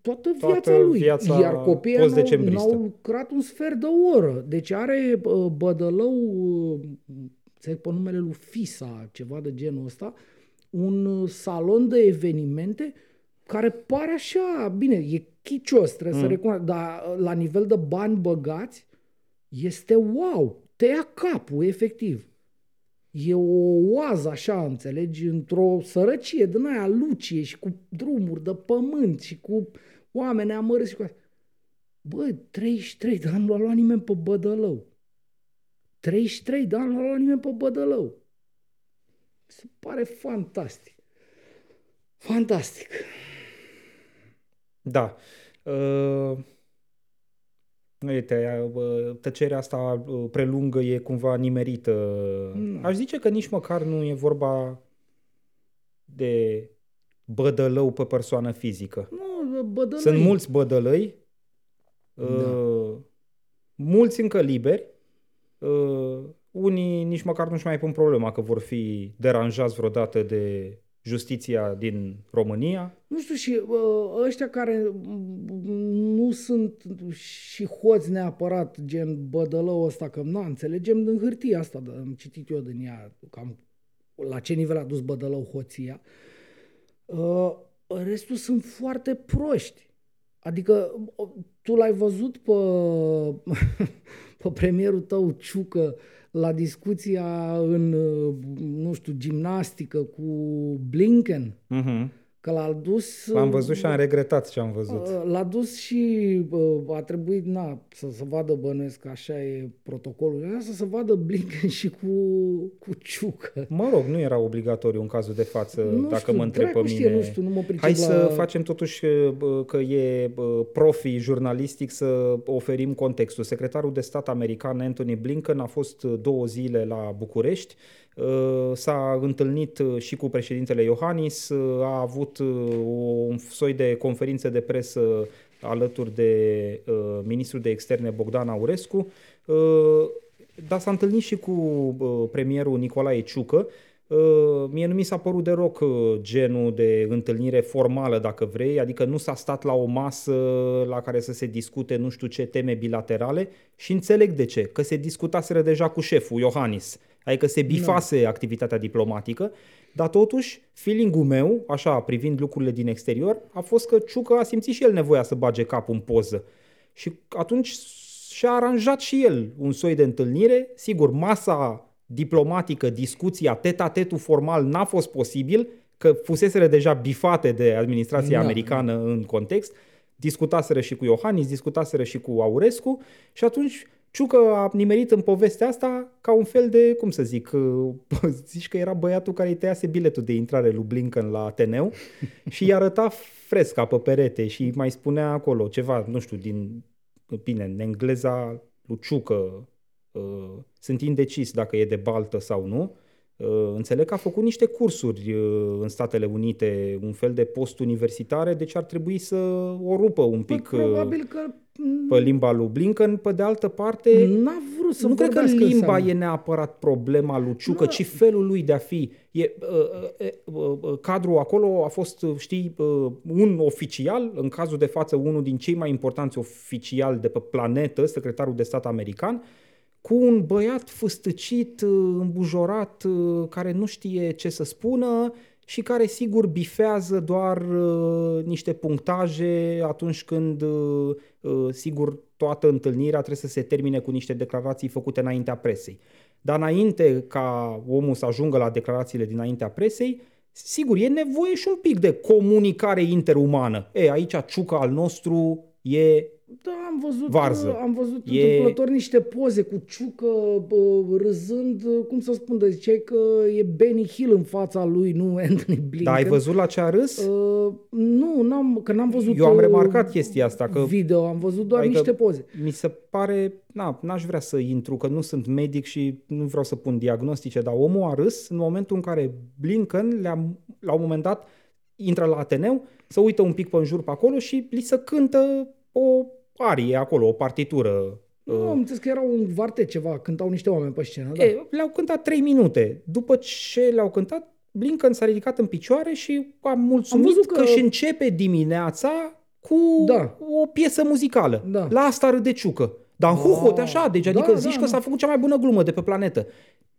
toată toată viața lui. viața Iar copiii n-au, post-decembristă. n-au lucrat un sfert de oră. Deci are uh, Bădălău, uh, înțeleg pe numele lui Fisa, ceva de genul ăsta, un uh, salon de evenimente care pare așa, bine, e chicios, trebuie Mm. să recunosc, dar uh, la nivel de bani băgați, este wow, te ia capul, efectiv. E o oază așa, înțelegi, într-o sărăcie din aia lucie și cu drumuri de pământ și cu oameni amărâți și cu asta. Bă, 33, dar nu l-a luat nimeni pe Bădălău. 33 de ani nu a nimeni pe Bădălău. Se pare fantastic. Fantastic. Da. Uh, uite, tăcerea asta prelungă e cumva nimerită. Mm. Aș zice că nici măcar nu e vorba de bădălău pe persoană fizică. Nu, bădălăi. Sunt mulți bădălăi, da. uh, mulți încă liberi, uh, unii nici măcar nu-și mai pun problema că vor fi deranjați vreodată de justiția din România. Nu știu, și uh, ăștia care nu sunt și hoți neapărat, gen bădălău ăsta, că nu înțelegem din hârtia asta, dar am citit eu din ea, cam la ce nivel a dus bădălău hoția. Uh, restul sunt foarte proști. Adică tu l-ai văzut pe, pe premierul tău, Ciucă, la discuția în, nu știu, gimnastică cu Blinken. Uh-huh Că l-a dus... L-am văzut și am regretat ce am văzut. Uh, l-a dus și a trebuit, na, să, să vadă bănuiesc că așa e protocolul, să se vadă Blinken și cu, cu Ciucă. Mă rog, nu era obligatoriu în cazul de față, nu dacă știu, mă întreb pe mine. Știe, nu știu, nu mă Hai la... să facem totuși că e profi jurnalistic să oferim contextul. Secretarul de stat american Anthony Blinken a fost două zile la București, Uh, s-a întâlnit uh, și cu președintele Iohannis, uh, a avut un soi de conferință de presă alături de ministrul de externe Bogdan Aurescu, dar s-a întâlnit și cu premierul Nicolae Ciucă, mie nu mi s-a părut deloc genul de întâlnire formală, dacă vrei, adică nu s-a stat la o masă la care să se discute nu știu ce teme bilaterale și înțeleg de ce, că se discutaseră deja cu șeful Iohannis Adică se bifase no. activitatea diplomatică, dar totuși feeling-ul meu, așa privind lucrurile din exterior, a fost că Ciucă a simțit și el nevoia să bage capul în poză. Și atunci și-a aranjat și el un soi de întâlnire. Sigur, masa diplomatică, discuția, teta-tetul formal n-a fost posibil, că fuseseră deja bifate de administrația da. americană în context, discutaseră și cu Iohannis, discutaseră și cu Aurescu și atunci Ciucă a nimerit în povestea asta ca un fel de, cum să zic, zici că era băiatul care îi tăiase biletul de intrare lui Blinken la Ateneu și îi arăta fresca pe perete și mai spunea acolo ceva, nu știu, din, bine, în engleza lui Ciucă, uh, sunt indecis dacă e de baltă sau nu, uh, înțeleg că a făcut niște cursuri uh, în Statele Unite, un fel de post-universitare, deci ar trebui să o rupă un pic. Probabil că pe limba lui Blinken, pe de altă parte, N-a vrut să nu cred că limba e neapărat problema lui Ciucă, no. ci felul lui de a fi. E, uh, uh, uh, cadrul acolo a fost, știi, uh, un oficial, în cazul de față unul din cei mai importanți oficiali de pe planetă, secretarul de stat american, cu un băiat fâstăcit, uh, îmbujorat, uh, care nu știe ce să spună și care sigur bifează doar uh, niște punctaje atunci când, uh, uh, sigur, toată întâlnirea trebuie să se termine cu niște declarații făcute înaintea presei. Dar înainte ca omul să ajungă la declarațiile dinaintea presei, sigur, e nevoie și un pic de comunicare interumană. E, aici ciuca al nostru e da, am văzut, varză. am văzut e... întâmplător niște poze cu Ciucă bă, râzând, cum să spun, de ziceai că e Benny Hill în fața lui, nu Anthony Blinken. Da, ai văzut la ce a râs? Uh, nu, n-am, că n-am văzut Eu am uh, remarcat chestia asta. Că video, am văzut doar adică niște poze. Mi se pare, na, n-aș vrea să intru, că nu sunt medic și nu vreau să pun diagnostice, dar omul a râs în momentul în care Blinken, le-a, la un moment dat, intră la Ateneu, să uită un pic pe în jur pe acolo și li se cântă o arie acolo, o partitură. Nu, uh, am înțeles că era un varte ceva, cântau niște oameni pe scenă. Da. E, le-au cântat trei minute. După ce le-au cântat, Blinken s-a ridicat în picioare și a mulțumit am că... că își începe dimineața cu da. o piesă muzicală. Da. La asta râde ciucă. Dar în huhot, așa, deci adică da, zici da, că da. s-a făcut cea mai bună glumă de pe planetă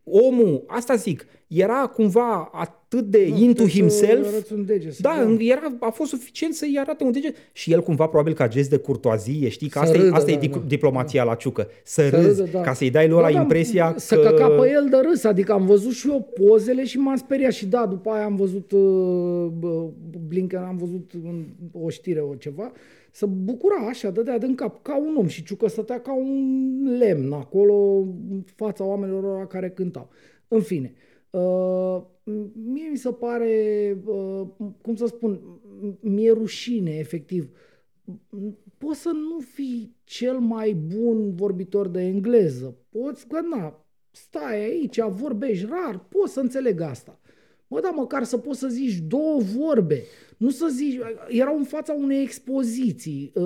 omul, asta zic, era cumva atât de no, into himself. Un deget, da, da, era, a fost suficient să-i arate un deget. Și el cumva probabil ca gest de curtoazie, știi, că asta, râdă, e, asta da, e da. diplomația da. la ciucă. Să, să râzi, râdă, da. ca să-i dai lor da, la da, impresia să că... Să căca pe el de râs, adică am văzut și eu pozele și m-am speriat și da, după aia am văzut uh, Blinken, am văzut în o știre o ceva, să bucura așa, dădea din cap, ca un om și Ciucă stătea ca un lemn acolo în fața oamenilor care cântau. În fine, uh, mie mi se pare, uh, cum să spun, mi-e rușine, efectiv. Poți să nu fii cel mai bun vorbitor de engleză. Poți, că na, stai aici, vorbești rar, poți să înțeleg asta. Mă, da, măcar să poți să zici două vorbe. Nu să zici, erau în fața unei expoziții, uh,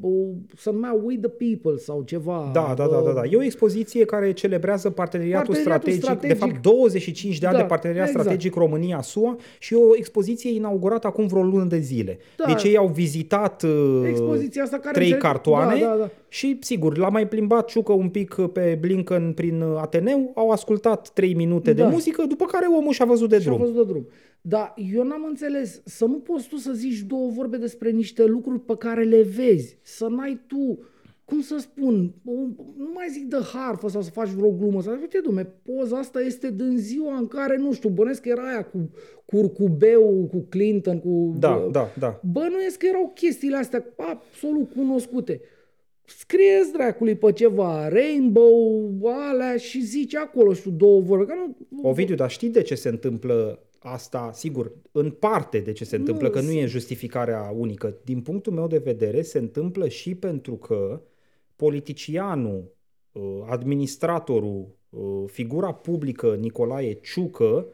uh, să numea We the People sau ceva. Da, da, da, da, da. E o expoziție care celebrează parteneriatul, parteneriatul strategic, strategic, de fapt 25 de ani da, de parteneriat exact. strategic România-SUA și o expoziție inaugurată acum vreo lună de zile. Da. Deci ei au vizitat uh, Expoziția asta care trei înțeleg... cartoane da, da, da. și, sigur, l-a mai plimbat Ciucă un pic pe Blinken prin Ateneu, au ascultat 3 minute da. de muzică, după care omul și-a văzut de și drum. A văzut de drum. Dar eu n-am înțeles să nu poți tu să zici două vorbe despre niște lucruri pe care le vezi, să n-ai tu, cum să spun, nu mai zic de harfă sau să faci vreo glumă, să uite, dume, poza asta este din ziua în care, nu știu, bănesc că era aia cu curcubeu, cu Clinton, cu... Da, bă, da, da. Bănuiesc că erau chestiile astea absolut cunoscute scrieți dracului pe ceva, Rainbow, alea și zici acolo și două vorbe. Că nu... Ovidiu, dar știi de ce se întâmplă asta, sigur, în parte de ce se întâmplă, nu, că nu e justificarea unică. Din punctul meu de vedere, se întâmplă și pentru că politicianul, uh, administratorul, uh, figura publică Nicolae Ciucă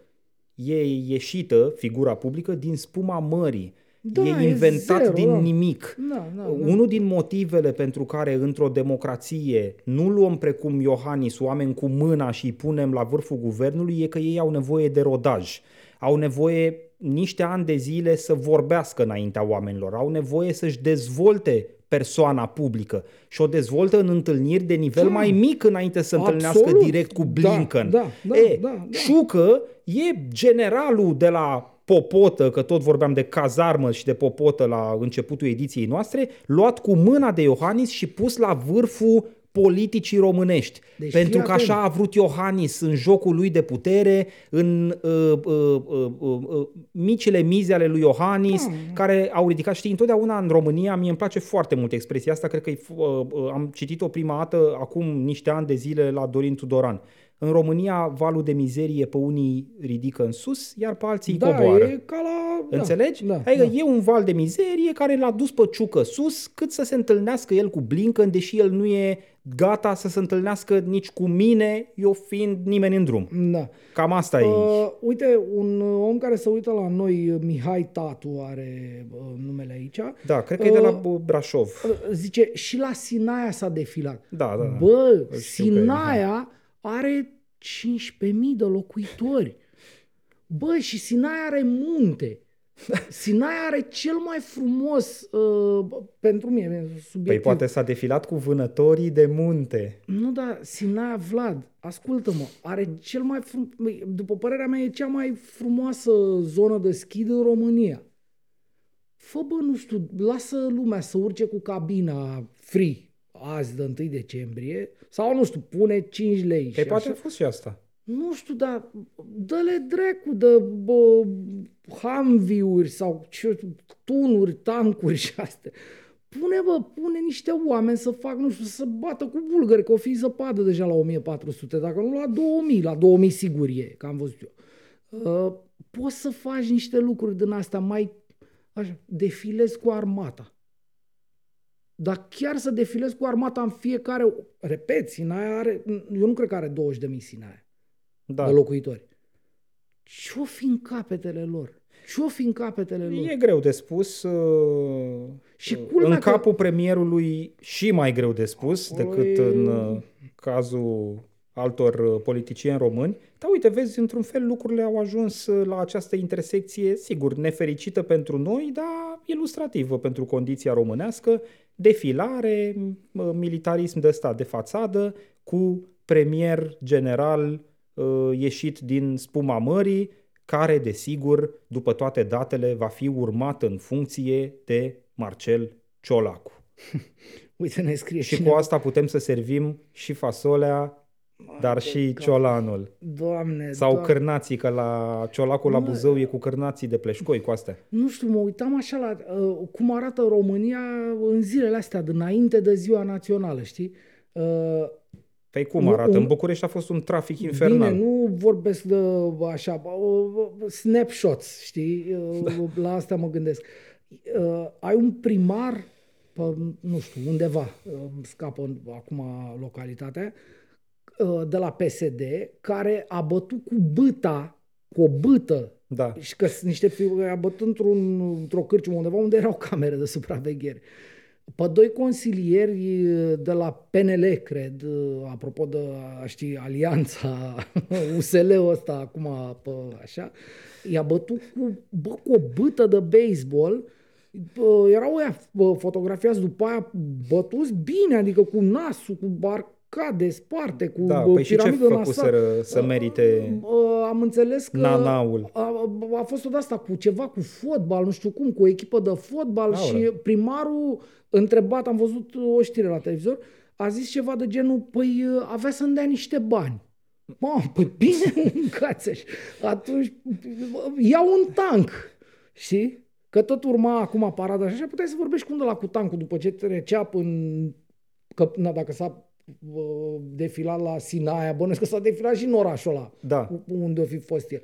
e ieșită, figura publică, din spuma mării. Da, e inventat e zero, din da. nimic. Da, da, da. Unul din motivele pentru care într-o democrație nu luăm precum Iohannis oameni cu mâna și îi punem la vârful guvernului e că ei au nevoie de rodaj au nevoie niște ani de zile să vorbească înaintea oamenilor, au nevoie să-și dezvolte persoana publică și o dezvoltă în întâlniri de nivel da. mai mic înainte să Absolut. întâlnească direct cu da, Blinken. Da, da, e, da, da. Șucă e generalul de la Popotă, că tot vorbeam de cazarmă și de Popotă la începutul ediției noastre, luat cu mâna de Iohannis și pus la vârful politicii românești. Deci pentru că așa a vrut Iohannis în jocul lui de putere, în uh, uh, uh, uh, uh, micile mize ale lui Iohannis, mm. care au ridicat, știi, întotdeauna în România, mie îmi place foarte mult expresia asta, cred că uh, uh, am citit-o prima dată acum niște ani de zile la Dorin Tudoran. În România, valul de mizerie pe unii ridică în sus, iar pe alții da, coboară. E ca la... Da, Înțelegi? Da, adică da. e un val de mizerie care l-a dus pe ciucă sus, cât să se întâlnească el cu Blinken, deși el nu e gata să se întâlnească nici cu mine, eu fiind nimeni în drum. Da. Cam asta uh, e. Uite, un om care se uită la noi, Mihai Tatu are uh, numele aici. Da, cred că uh, e de la uh, Brașov. Uh, zice, și la Sinaia s-a defilat. Da, da. da. Bă, Sinaia are 15.000 de locuitori. Bă, și Sinaia are munte. Sinaia are cel mai frumos, uh, pentru mine, subiectiv. Păi poate s-a defilat cu vânătorii de munte. Nu, dar Sinaia, Vlad, ascultă-mă, are cel mai frum... după părerea mea, e cea mai frumoasă zonă de schi din România. Fă, bă, nu știu, lasă lumea să urce cu cabina free azi de 1 decembrie sau, nu știu, pune 5 lei. Păi poate așa. a fost și asta. Nu știu, dar dă-le drecu de bă, hamviuri sau ce, tunuri, tancuri și astea. Pune, bă, pune niște oameni să fac, nu știu, să bată cu bulgări, că o fi zăpadă deja la 1400, dacă nu la 2000, la 2000 sigur e, că am văzut eu. Uh, poți să faci niște lucruri din astea mai, așa, defilezi cu armata. Dar chiar să defilezi cu armata în fiecare, repet, Sinaia are, eu nu cred că are 20 de mii Sinaia da. de locuitori. Ce-o fi în capetele lor? Ce-o fi în capetele lor? E greu de spus. Uh, și în capul că... premierului și mai greu de spus Apoi... decât în uh, cazul altor uh, politicieni români. Dar uite, vezi, într-un fel lucrurile au ajuns la această intersecție, sigur, nefericită pentru noi, dar ilustrativă pentru condiția românească, defilare, militarism de stat de fațadă, cu premier general Uh, ieșit din spuma mării, care, desigur, după toate datele, va fi urmat în funcție de Marcel Ciolacu. Uite, ne scrie și cu asta putem să servim și fasolea dar și ciolanul. Doamne, Sau doamne. cârnații, că la ciolacul la Buzău e cu cârnații de pleșcoi cu astea. Nu știu, mă uitam așa la uh, cum arată România în zilele astea, dinainte de ziua națională, știi? Uh, Păi cum Nu, arată? un- În București a fost un trafic infernal. Bine, nu vorbesc de așa, uh, snapshots, știi? Uh, La asta mă gândesc. Uh, Ai un primar, pe, nu știu, undeva, uh, îmi scapă acum localitatea, uh, de la PSD, care a bătut cu băta, cu o bâtă, Da. și că sunt niște fi, a bătut într-un, într-o cârciumă undeva unde erau camere de supraveghere. Pe doi consilieri de la PNL, cred, apropo de, știi, alianța, USL-ul ăsta, acum, pe, așa, i-a bătut cu, bă, cu o bâtă de baseball, Bă, erau ăia bă, fotografiați după aia bătuți bine, adică cu nasul, cu arcade sparte, cu Da, bă, păi și ce piramidă în făcuseră asalt. să merite Uh, am înțeles că nanaul? a, a fost tot asta cu ceva cu fotbal, nu știu cum, cu o echipă de fotbal Aoleu. și primarul întrebat, am văzut o știre la televizor, a zis ceva de genul, păi avea să-mi dea niște bani. Mă, păi bine, mâncați Atunci iau un tank, știi? Că tot urma acum parada și așa, puteai să vorbești cu unde la cu tancul după ce trecea în... Că, na, dacă s-a uh, defilat la Sinaia, bănuiesc că s-a defilat și în orașul ăla Da. cu- unde o fi fost el.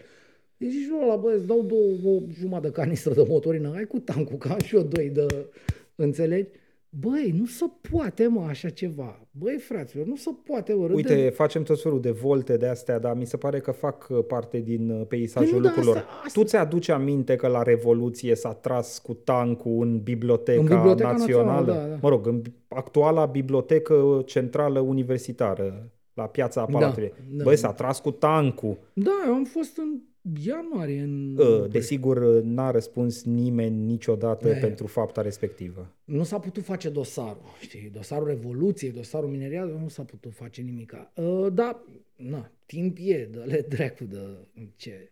Deci zici lui ăla, bă, îți dau două, o jumătate de canistră de motorină, hai cu tancul, că am și eu doi de... Înțelegi? Băi, nu se poate, mă, așa ceva. Băi, fraților, nu se poate, mă, râde- Uite, facem tot felul de volte de astea, dar mi se pare că fac uh, parte din uh, peisajul Păi nu, da, lucrurilor. asta- asta- Tu ți-aduci aminte că la Revoluție s-a tras cu tancul în Biblioteca, În Biblioteca Națională? Națională, da, da. Mă rog, în actuala Bibliotecă Centrală Universitară, la piața Palatului. da. Băi, s-a tras cu tancul. Da, eu am fost în ianuarie în... Uh, Desigur, uh, n-a răspuns nimeni niciodată Eh. pentru fapta respectivă. Nu s-a putut face dosarul, știi, dosarul Revoluției, dosarul Minerial, nu s-a putut face nimica. Uh, da, na, timp e, dă-le dracu de ce.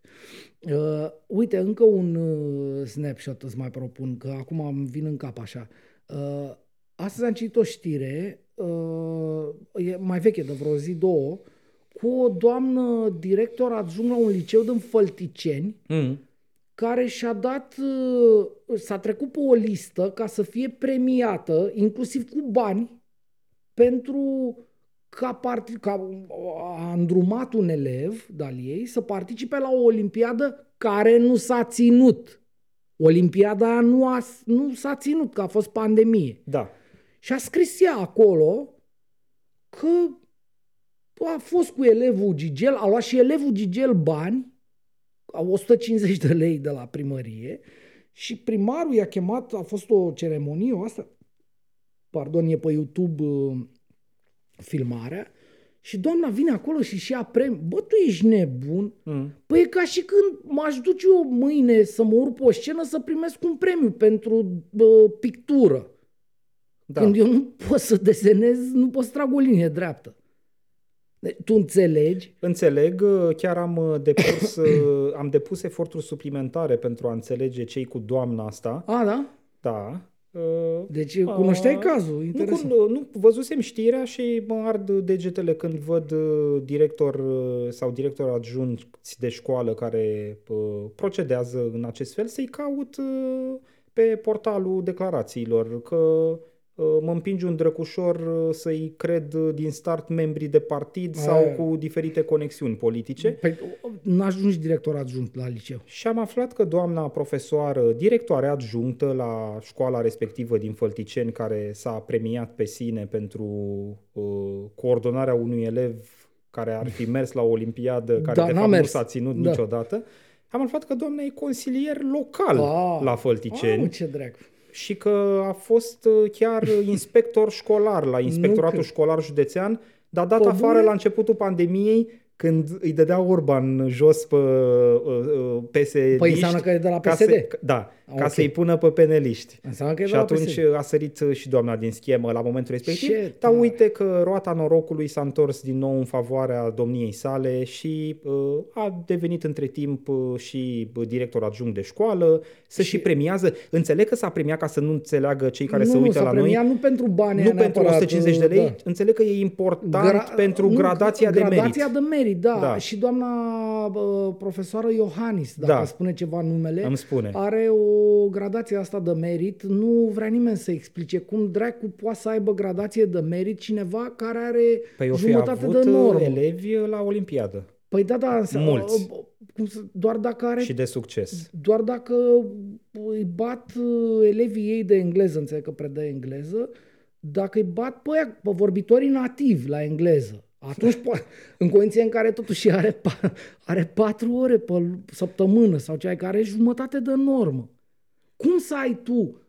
Uh, uite, încă un uh, snapshot îți mai propun, că acum îmi vin în cap așa. Uh, astăzi am citit o știre, uh, e mai veche, de vreo zi, două, cu o doamnă director adjunct la un liceu din Fălticeni, Mm. care și-a dat, uh, s-a trecut pe o listă ca să fie premiată, inclusiv cu bani, pentru ca, part, ca a îndrumat un elev de-al ei să participe la o olimpiadă care nu s-a ținut. Olimpiada aia nu, a, nu s-a ținut, că a fost pandemie. Da. Și a scris ea acolo că a fost cu elevul Gigel, a luat și elevul Gigel bani, a 150 de lei de la primărie și primarul i-a chemat, a fost o ceremonie, o asta, pardon, e pe YouTube uh, filmarea, și doamna vine acolo și și ia premiu. Bă, tu ești nebun? Mm. Păi e ca și când m-aș duce eu mâine să mă urc pe o scenă să primesc un premiu pentru bă, pictură. Da. Când eu nu pot să desenez, nu pot să trag o linie dreaptă. Deci, tu înțelegi? Înțeleg, uh, chiar am uh, depus, uh, am depus eforturi suplimentare pentru a înțelege cei cu doamna asta. A, da? Da. Uh, Deci cunoșteai a, cazul, Nu, interesant. cun- nu, văzusem știrea și mă ard degetele când văd uh, director uh, sau director adjunct de școală care uh, procedează în acest fel să-i caut uh, pe portalul declarațiilor, că uh, mă împinge un drăcușor uh, să-i cred uh, din start membrii de partid sau Aia. cu diferite conexiuni politice. Păi, nu ajungi director adjunct la liceu. Și am aflat că doamna profesoară, directoare adjunctă la școala respectivă din Fălticeni, care s-a premiat pe sine pentru uh, coordonarea unui elev care ar fi mers la o olimpiadă, care Da, de n-a fapt mers. nu s-a ținut Da. niciodată, am aflat că doamna e consilier local Ah, la Fălticeni Mamă, ce drag. Și că a fost uh, chiar inspector școlar la inspectoratul cred. școlar județean, dar dat Pe afară bune? la începutul pandemiei când îi dădea Orban jos pe uh, uh, PSD. Păi înseamnă că e de la ca PSD. Să, da, ca okay. să-i pună pe peneliști. Înseamnă că și atunci a sărit și doamna din schemă la momentul respectiv. Ce dar uite că roata norocului s-a întors din nou în favoarea domniei sale și uh, a devenit între timp uh, și director adjunct de școală, să și, și premiază. Înțeleg că s-a premiat ca să nu înțeleagă cei care nu, se uită nu, la noi. Nu pentru bani, Nu pentru 150 de lei. Da. Înțeleg că e important Gra- pentru nu, gradația de merit. Gradația de merit, da. da. Și doamna uh, profesoară Iohannis, dacă da. spune ceva numele, Îmi spune. are o gradație asta de merit. Nu vrea nimeni să explice cum dracu poate să aibă gradație de merit cineva care are păi jumătate de normă. elevi la Olimpiadă. Păi da, da, Mulți. Cum să, doar dacă are... Și de succes. Doar dacă îi bat uh, elevii ei de engleză, înțeleg că predă engleză, dacă îi bat pe, aia, pe vorbitorii nativi la engleză, atunci, poate, în condiție în care totuși are, are patru ore pe săptămână sau cea care are jumătate de normă. Cum să ai tu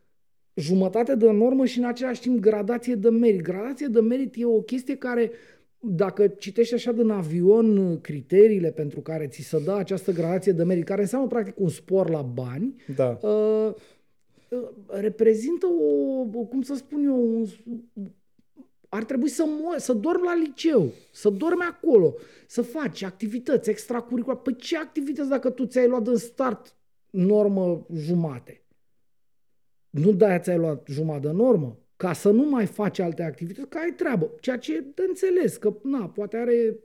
jumătate de normă și în același timp gradație de merit? Gradație de merit e o chestie care, dacă citești așa din avion criteriile pentru care ți se dă această gradație de merit, care înseamnă practic un spor la bani, da. uh, reprezintă o, cum să spun eu, un, ar trebui să, mo- să dormi la liceu, să dormi acolo, să faci activități extracurriculare. Păi ce activități dacă tu ți-ai luat în start normă jumate? Nu de-aia ți-ai luat jumătate de normă? Ca să nu mai faci alte activități, că ai treabă. Ceea ce de înțeles, că na, poate are,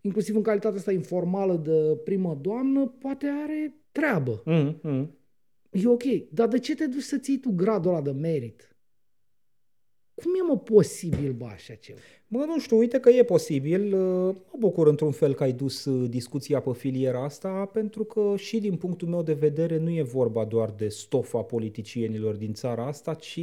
inclusiv în calitatea asta informală de primă doamnă, poate are treabă. Mm, mm. E ok, dar de ce te duci să ții tu gradul ăla de merit? Cum e mă posibil, bă, așa ceva? Mă, nu știu, uite că e posibil. Uh, mă bucur într-un fel că ai dus uh, discuția pe filiera asta, pentru că și din punctul meu de vedere nu e vorba doar de stofa politicienilor din țara asta, ci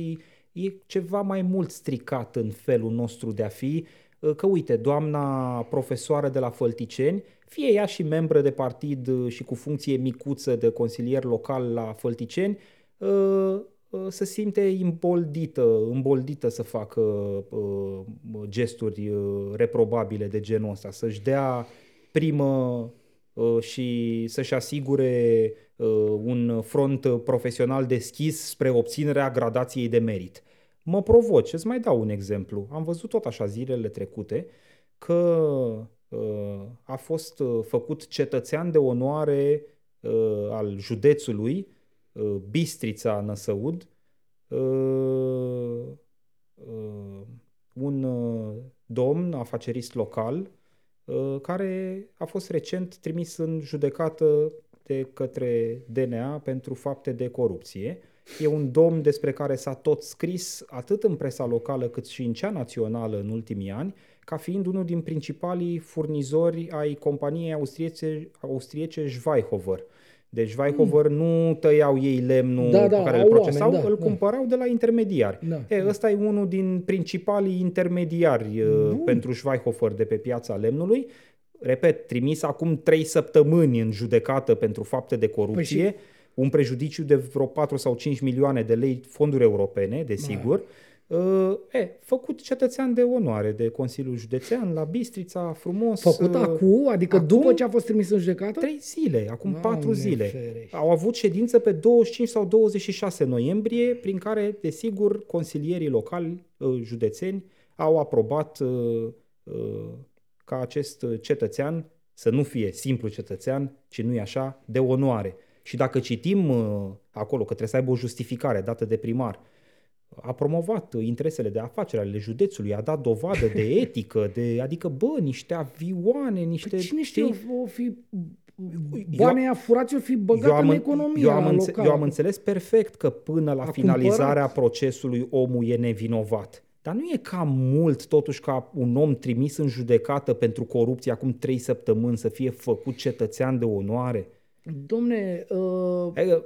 e ceva mai mult stricat în felul nostru de a fi, uh, că uite, doamna profesoară de la Fălticeni, fie ea și membră de partid și cu funcție micuță de consilier local la Fălticeni, Uh, se simte imboldită, îmboldită să facă uh, gesturi uh, reprobabile de genul ăsta, să-și dea primă și să-și asigure un front profesional deschis spre obținerea gradației de merit. Mă provoci, îți mai dau un exemplu. Am văzut tot așa zilele trecute că a fost făcut cetățean de onoare al județului Uh, Bistrița Năsăud, uh, uh, un domn afacerist local care a fost recent trimis în judecată de către DNA pentru fapte de corupție. E un domn despre care s-a tot scris atât în presa locală cât și în cea națională în ultimii ani, ca fiind unul din principalii furnizori ai companiei austriece, austriece Schweihofer, deci Weihofer mm. nu tăiau ei lemnul da, da, pe care îl procesau, oameni, da, îl da. cumpărau de la intermediari. Da, e, da. Ăsta e unul din principalii intermediari uh, Bun. pentru Schweihofer de pe piața lemnului. Repet, trimis acum trei săptămâni în judecată pentru fapte de corupție, păi și... un prejudiciu de vreo 4 sau 5 milioane de lei fonduri europene, desigur. Da Uh, e, făcut cetățean de onoare de Consiliul Județean la Bistrița, frumos. Făcut uh, acum? Adică acum, după ce a fost trimis în judecată? Trei zile, acum Doamne patru zile. Ferești. Au avut ședință pe 25 sau 26 noiembrie, prin care, desigur, consilierii locali, uh, județeni, au aprobat uh, uh, ca acest cetățean să nu fie simplu cetățean, ci nu e așa, de onoare. Și dacă citim uh, acolo că trebuie să aibă o justificare dată de primar, a promovat interesele de afaceri ale județului, a dat dovadă de etică, de, adică, bă, niște avioane, niște... Păi cine știe, o fi banii eu, furați o fi băgat în economia eu am, înțe- locală. eu am înțeles perfect că până la a finalizarea cumpărat. procesului omul e nevinovat. Dar nu e cam mult totuși ca un om trimis în judecată pentru corupție acum trei săptămâni să fie făcut cetățean de onoare? Domne, uh... Adică,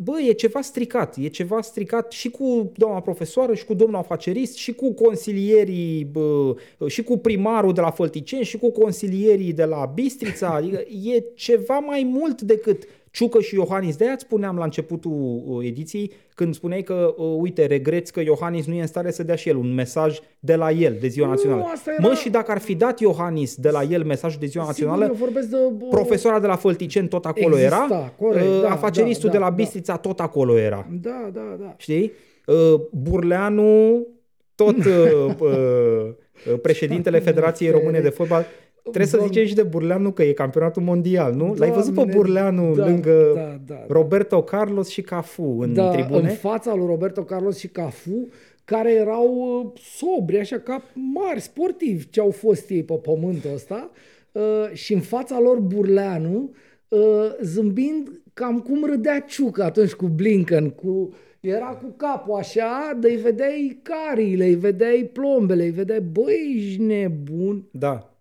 bă, e ceva stricat, e ceva stricat și cu doamna profesoară, și cu domnul afacerist, și cu consilierii, bă, și cu primarul de la Fălticeni, și cu consilierii de la Bistrița, adică e ceva mai mult decât Ciucă și Iohannis, de-aia îți spuneam la începutul uh, ediției, când spuneai că, uh, uite, regreți că Iohannis nu e în stare să dea și el un mesaj de la el, de ziua Nu, națională. asta era- Mă, și dacă ar fi dat Iohannis de la el mesajul de ziua Sigur, națională, eu vorbesc de... o- profesora de la Fălticeni tot acolo Exista, era, corect, uh, da, afaceristul da, de la da, Bistrița tot acolo era. Da, da, da. Știi? Uh, Burleanu, tot uh, uh, președintele Federației Române de Fotbal. Trebuie să Doamne. zicem și de Burleanu că e campionatul mondial, nu? L-ai văzut pe Doamne, Burleanu da, lângă da, da, da. Roberto Carlos și Cafu în da, tribune? în fața lui Roberto Carlos și Cafu, care erau uh, sobri, așa ca mari sportivi ce au fost ei pe pământul ăsta, uh, și în fața lor Burleanu, uh, zâmbind cam cum râdea Ciucă atunci cu Blinken, cu era cu capul așa, de îi vedeai cariile, îi vedeai plombele, îi vedeai, băi, ești nebun. Da.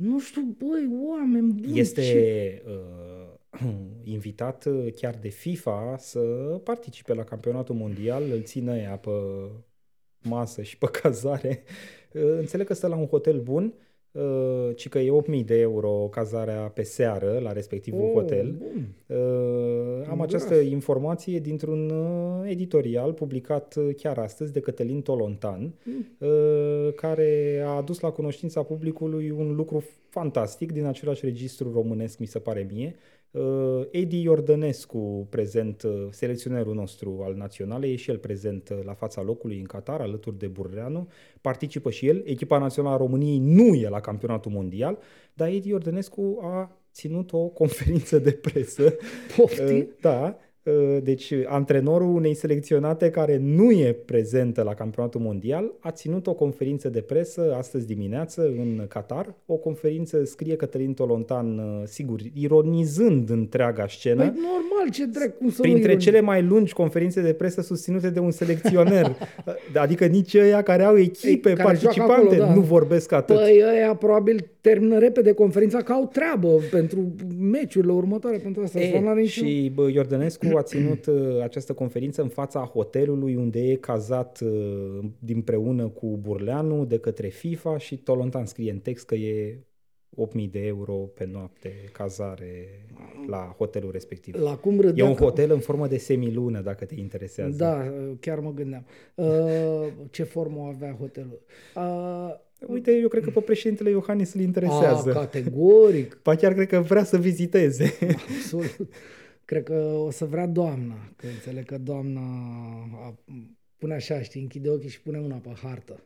Nu știu, băi, oameni buni. Este ce- uh, invitat uh, chiar de FIFA să participe la campionatul mondial, îl țină ea pe masă și pe cazare. Uh, Înțeleg că stă la un hotel bun, uh, ci că e 8.000 de euro cazarea pe seară la respectivul Oh, hotel. bun. Uh, am Gras. această informație dintr-un uh, editorial publicat uh, chiar astăzi de Cătălin Tolontan, uh, care a adus la cunoștința publicului un lucru fantastic din același registru românesc, mi se pare mie. Uh, Edi Iordănescu, prezent, uh, selecționerul nostru al naționalei, e și el prezent uh, la fața locului în Qatar, alături de Burleanu. Participă și el. Echipa națională a României nu e la campionatul mondial, dar Edi Iordănescu a ținut o conferință de presă Poftim? Uh, Da, uh, deci antrenorul unei selecționate care nu e prezentă la campionatul mondial a ținut o conferință de presă astăzi dimineață în Qatar. O conferință scrie Cătălin Tolontan, uh, sigur, ironizând întreaga scenă. Păi normal, ce drept, cum să Printre nu cele mai lungi conferințe de presă susținute de un selecționer. adică nici ăia care au echipe Ei, care joacă participante acolo, da. nu vorbesc atât. Păi ăia probabil termină repede conferința că au treabă pentru meciurile următoare, pentru asta. Asta n-are E, nicio- și bă, Iordănescu a ținut uh, această conferință în fața hotelului unde e cazat uh, dinpreună cu Burleanu de către FIFA și Tolontan scrie în text că e 8.000 de euro pe noapte cazare la hotelul respectiv. La cum E râdea un că- hotel în formă de semilună, dacă te interesează. Da, chiar mă gândeam. Uh, ce formă avea hotelul? Uh, Uite, eu cred că pe președintele Iohannis îl a, interesează. categoric, Pa chiar cred că vrea să viziteze. absolut. Cred că o să vrea doamna, că înțeleg că doamna a, pune așa, știi, închide ochii și pune mâna pe hartă.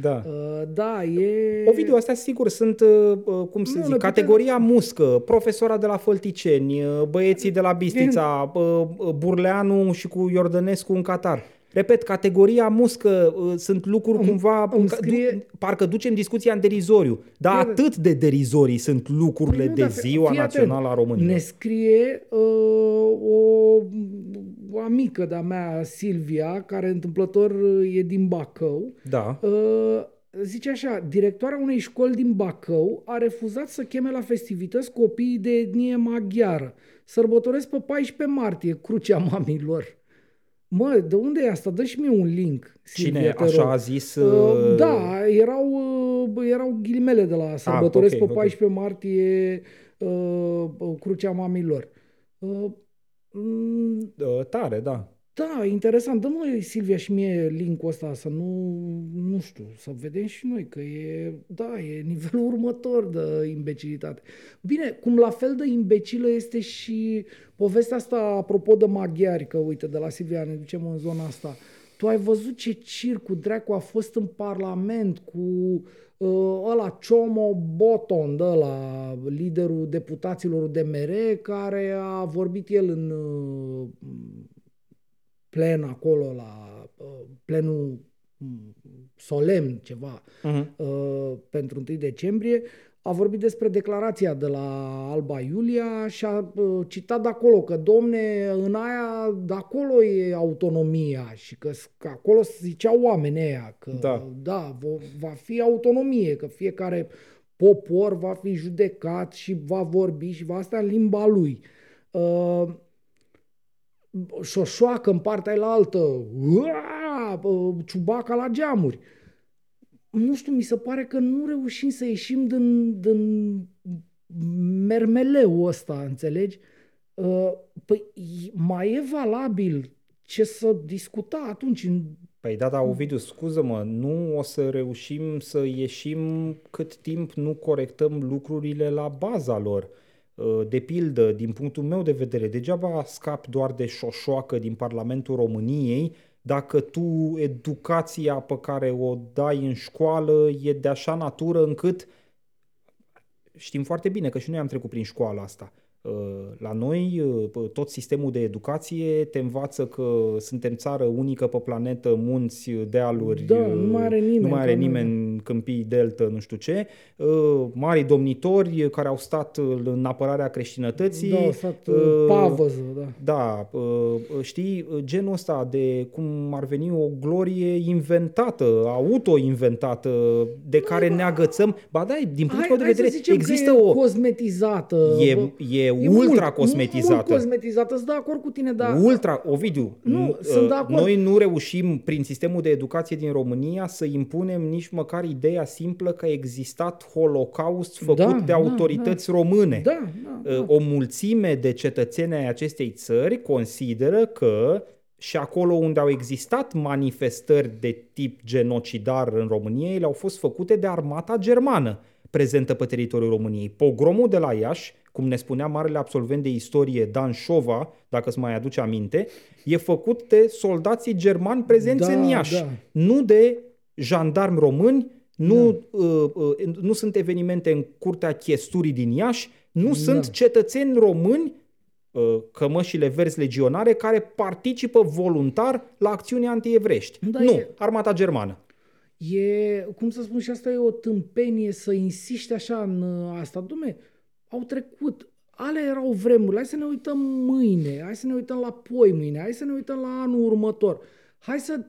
da. Uh, da, e... Ovidiu, astea sigur sunt, uh, uh, cum să Nu, zic, le categoria muscă, profesora de la Fălticeni, uh, băieții de la Bistrița, uh, uh, Burleanu și cu Iordănescu în Qatar. Repet, categoria muscă uh, sunt lucruri cumva, îmi ca- scrie- du- parcă ducem discuția în derizoriu, dar Iar- atât de derizorii sunt lucrurile Păi nu, de dar ziua fii atent. națională a României. Ne scrie uh, o, o amică de-a mea, Silvia, care întâmplător uh, e din Bacău. Da. Uh, zice așa, directoarea unei școli din Bacău a refuzat să cheme la festivități copiii de etnie maghiară. Sărbătoresc pe 14 martie, crucea mamilor. Mă, de unde e asta? Dă și mie un link. Silvia, Cine te așa rog. a zis? Uh, uh, da, erau, uh, erau ghilimele de la sărbătoresc ok, pe ok. 14 martie uh, uh, Crucea Mamilor. Uh, mm, uh, Tare, da. Da, interesant. Dă-mă, Silvia, și mie link-ul ăsta să nu, nu știu, să vedem și noi că e, da, e nivelul următor de imbecilitate. Bine, cum la fel de imbecilă este și povestea asta apropo de maghiari, că uite, de la Silvia ne ducem în zona asta. Tu ai văzut ce circ cu dracu a fost în Parlament cu uh, ăla Ciomo Boton, de la liderul deputaților DMR, care a vorbit el în uh, plen acolo, la uh, plenul mm, solemn ceva Uh-huh. uh, pentru 1 decembrie, a vorbit despre declarația de la Alba Iulia și a uh, citat de acolo că, domne, în aia, de acolo e autonomia și că, s- că acolo se ziceau oamenii ăia că, Da. da va, va fi autonomie, că fiecare popor va fi judecat și va vorbi și va sta în limba lui. Uh, șoșoacă în partea altă, Uaa! Bă, ciubaca la geamuri. Nu știu, mi se pare că nu reușim să ieșim din, din mermeleul ăsta, înțelegi? Uh, păi mai e valabil ce să discuta atunci în Păi da, da, Ovidiu, scuză-mă, nu o să reușim să ieșim cât timp nu corectăm lucrurile la baza lor. Uh, de pildă, din punctul meu de vedere, degeaba scapi doar de șoșoacă din Parlamentul României dacă tu educația pe care o dai în școală e de așa natură încât știm foarte bine că și noi am trecut prin școala asta. Uh, la noi, uh, tot sistemul de educație te învață că suntem țară unică pe planetă, munți, dealuri, da, nu mai are nimeni, nu mai are nimeni câmpii, delta, nu știu ce, uh, mari domnitori care au stat în apărarea creștinătății. Da, au stat pavăză, da. Da, știi, genul ăsta de cum ar veni o glorie inventată, auto-inventată, de care da, ne agățăm. Ba da, din punctul de vedere, există o... cosmetizată. E, e e ultra mult, cosmetizată. Mult cosmetizată, sunt de acord cu tine, dar... Ultra, Ovidiu, nu, sunt de acord. noi nu reușim prin sistemul de educație din România să impunem nici măcar ideea simplă că a existat holocaust făcut da, de da, autorități da, române. Da, da, da. O mulțime de cetățeni ai acestei țări consideră că și acolo unde au existat manifestări de tip genocidar în România, ele au fost făcute de armata germană prezentă pe teritoriul României. Pogromul de la Iași cum ne spunea marele absolvent de istorie Dan Șova, dacă îți mai aduce aminte, e făcut de soldații germani prezenți da, în Iași, da. nu de jandarmi români, nu, da. uh, uh, nu sunt evenimente în curtea chesturii din Iași, nu da. sunt cetățeni români uh, cămășile verzi legionare care participă voluntar la acțiuni antievrești. Da, nu, e... armata germană. E, cum să spun, și asta e o tâmpenie să insiști așa în uh, asta. Dumne, au trecut. Ale erau vremuri. Hai să ne uităm mâine, hai să ne uităm la poi mâine, hai să ne uităm la anul următor. Hai să,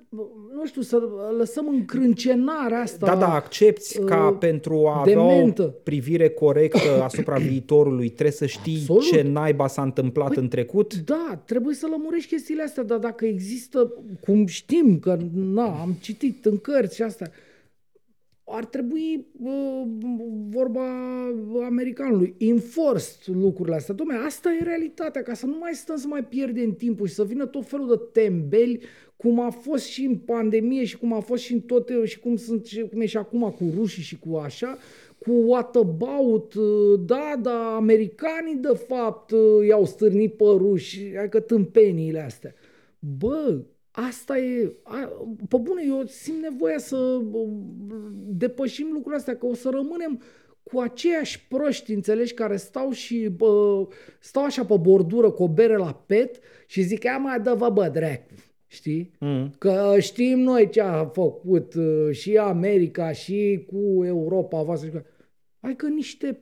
nu știu, să lăsăm încrâncenarea asta. Da, da, accepti uh, ca pentru a dementă. avea o privire corectă asupra viitorului, trebuie să știi Absolut. ce naiba s-a întâmplat păi, în trecut? Da, trebuie să lămurești chestiile astea, dar dacă există, cum știm, că na, am citit în cărți și astea, ar trebui uh, vorba americanului, enforced lucrurile astea. Dom'le, asta e realitatea, ca să nu mai stăm să mai pierdem timpul și să vină tot felul de tembeli, cum a fost și în pandemie și cum a fost și în toate, și cum, sunt, și cum e și acum cu rușii și cu așa, cu what about, da, da, americanii de fapt i-au stârnit pe ruși, adică tâmpeniile astea. Bă, Asta e, a, pe bune, eu simt nevoia să depășim lucrurile astea, că o să rămânem cu aceiași proști, înțelegi, care stau și bă, stau așa pe bordură cu o bere la pet și zic, ia mai dă-vă bă, dracu. Știi? Mm. Că știm noi ce a făcut uh, și America și cu Europa voastră. Hai că niște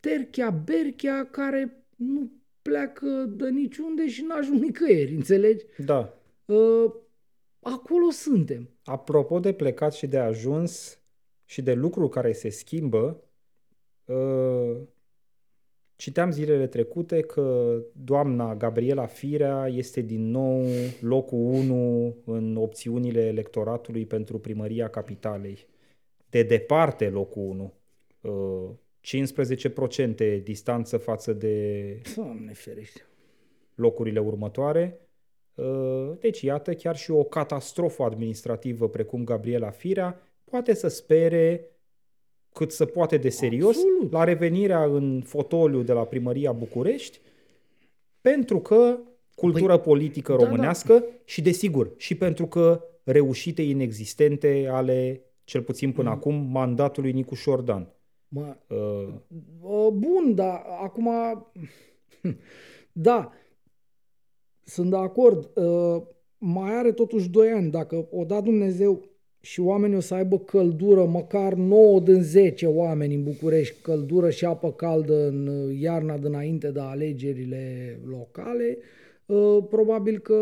terchea, berchea care nu pleacă de niciunde și n-ajung nicăieri, înțelegi? Da. Uh, acolo suntem. Apropo de plecat și de ajuns și de lucruri care se schimbă, uh, citeam zilele trecute că doamna Gabriela Firea este din nou locul 1 în opțiunile electoratului pentru primăria capitalei. De departe locul 1. Uh, 15% distanță față de Doamne ferește. locurile următoare Uh, deci, iată, chiar și o catastrofă administrativă precum Gabriela Firea poate să spere cât să poate de serios Absolut. la revenirea în fotoliu de la primăria București, pentru că cultură păi, politică românească da, da. și, desigur, și pentru că reușite inexistente ale, cel puțin până mm. acum, mandatului Nicu Șordan. Mă, uh, bun, dar acum... Da, sunt de acord. Uh, mai are totuși 2 ani. Dacă o da Dumnezeu și oamenii o să aibă căldură, măcar 9 din 10 oameni în București, căldură și apă caldă în uh, iarna dinainte de alegerile locale, uh, probabil că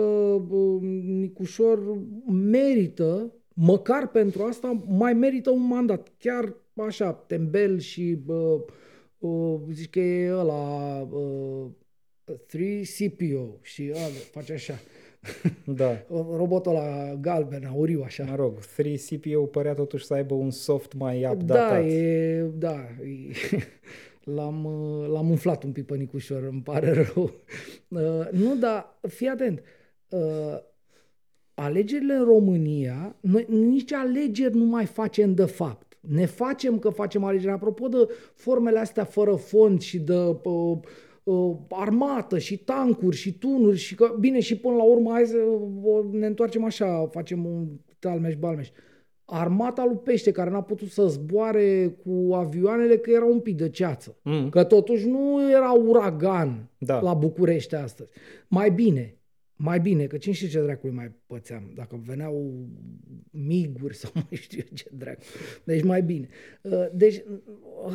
Nicușor merită, măcar pentru asta, mai merită un mandat. Chiar așa, tembel și zici că e ăla 3CPO și a, face așa. Da. Robotul la galben, auriu, așa. Mă rog, 3CPO părea totuși să aibă un soft mai updatat. Da, e, da. E, L-am, uh, l-am umflat un pic pe Nicușor, îmi pare rău. Uh, nu, dar fii atent. Uh, alegerile în România, noi nici alegeri nu mai facem de fapt. Ne facem că facem alegeri. Apropo de formele astea fără fond și de uh, uh, armată și tancuri și tunuri și că, bine, și până la urmă hai să uh, ne întoarcem așa, facem un talmeș-balmeș. Armata lui Pește, care n-a putut să zboare cu avioanele că era un pic de ceață. Mm. Că totuși nu era uragan da. la București astăzi. Mai bine, mai bine, că cine știe ce dracului mai pățeam, dacă veneau miguri sau mai știu ce dracu. Deci mai bine. Uh, deci,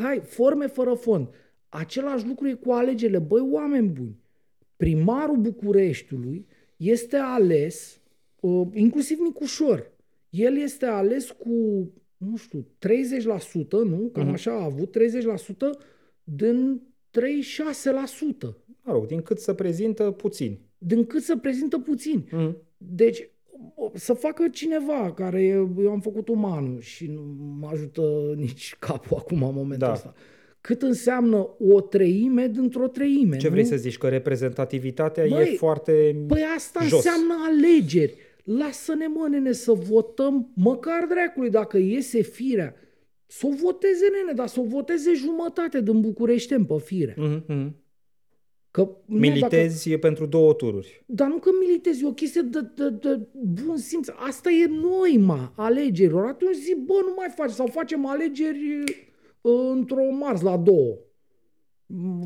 hai, forme fără fond. Același lucru e cu alegerile. Băi, oameni buni, primarul Bucureștiului este ales, uh, inclusiv Nicușor, el este ales cu, nu știu, 30%, nu? Cam uh-huh. așa a avut, 30% din 36%. Mă rog, din cât să prezintă puțin. Din cât să prezintă puțin. Uh-huh. Deci, să facă cineva care eu am făcut umanul și nu mă ajută nici capul acum în momentul da. ăsta. Cât înseamnă o treime dintr-o treime. Ce vrei nu? să zici? Că reprezentativitatea Băi, e foarte Păi asta jos. înseamnă alegeri. Lasă-ne, mă, nene, să votăm, măcar dracului, dacă iese firea, să o voteze, nene, dar să o voteze jumătate din București pe firea. Mm-hmm. Că, militezi nu, dacă, pentru două tururi. Dar nu că militezi, e o chestie de, de, de bun simț. Asta e noima alegerilor. Atunci zi, bă, nu mai faci. Sau facem alegeri uh, într-o marți la două.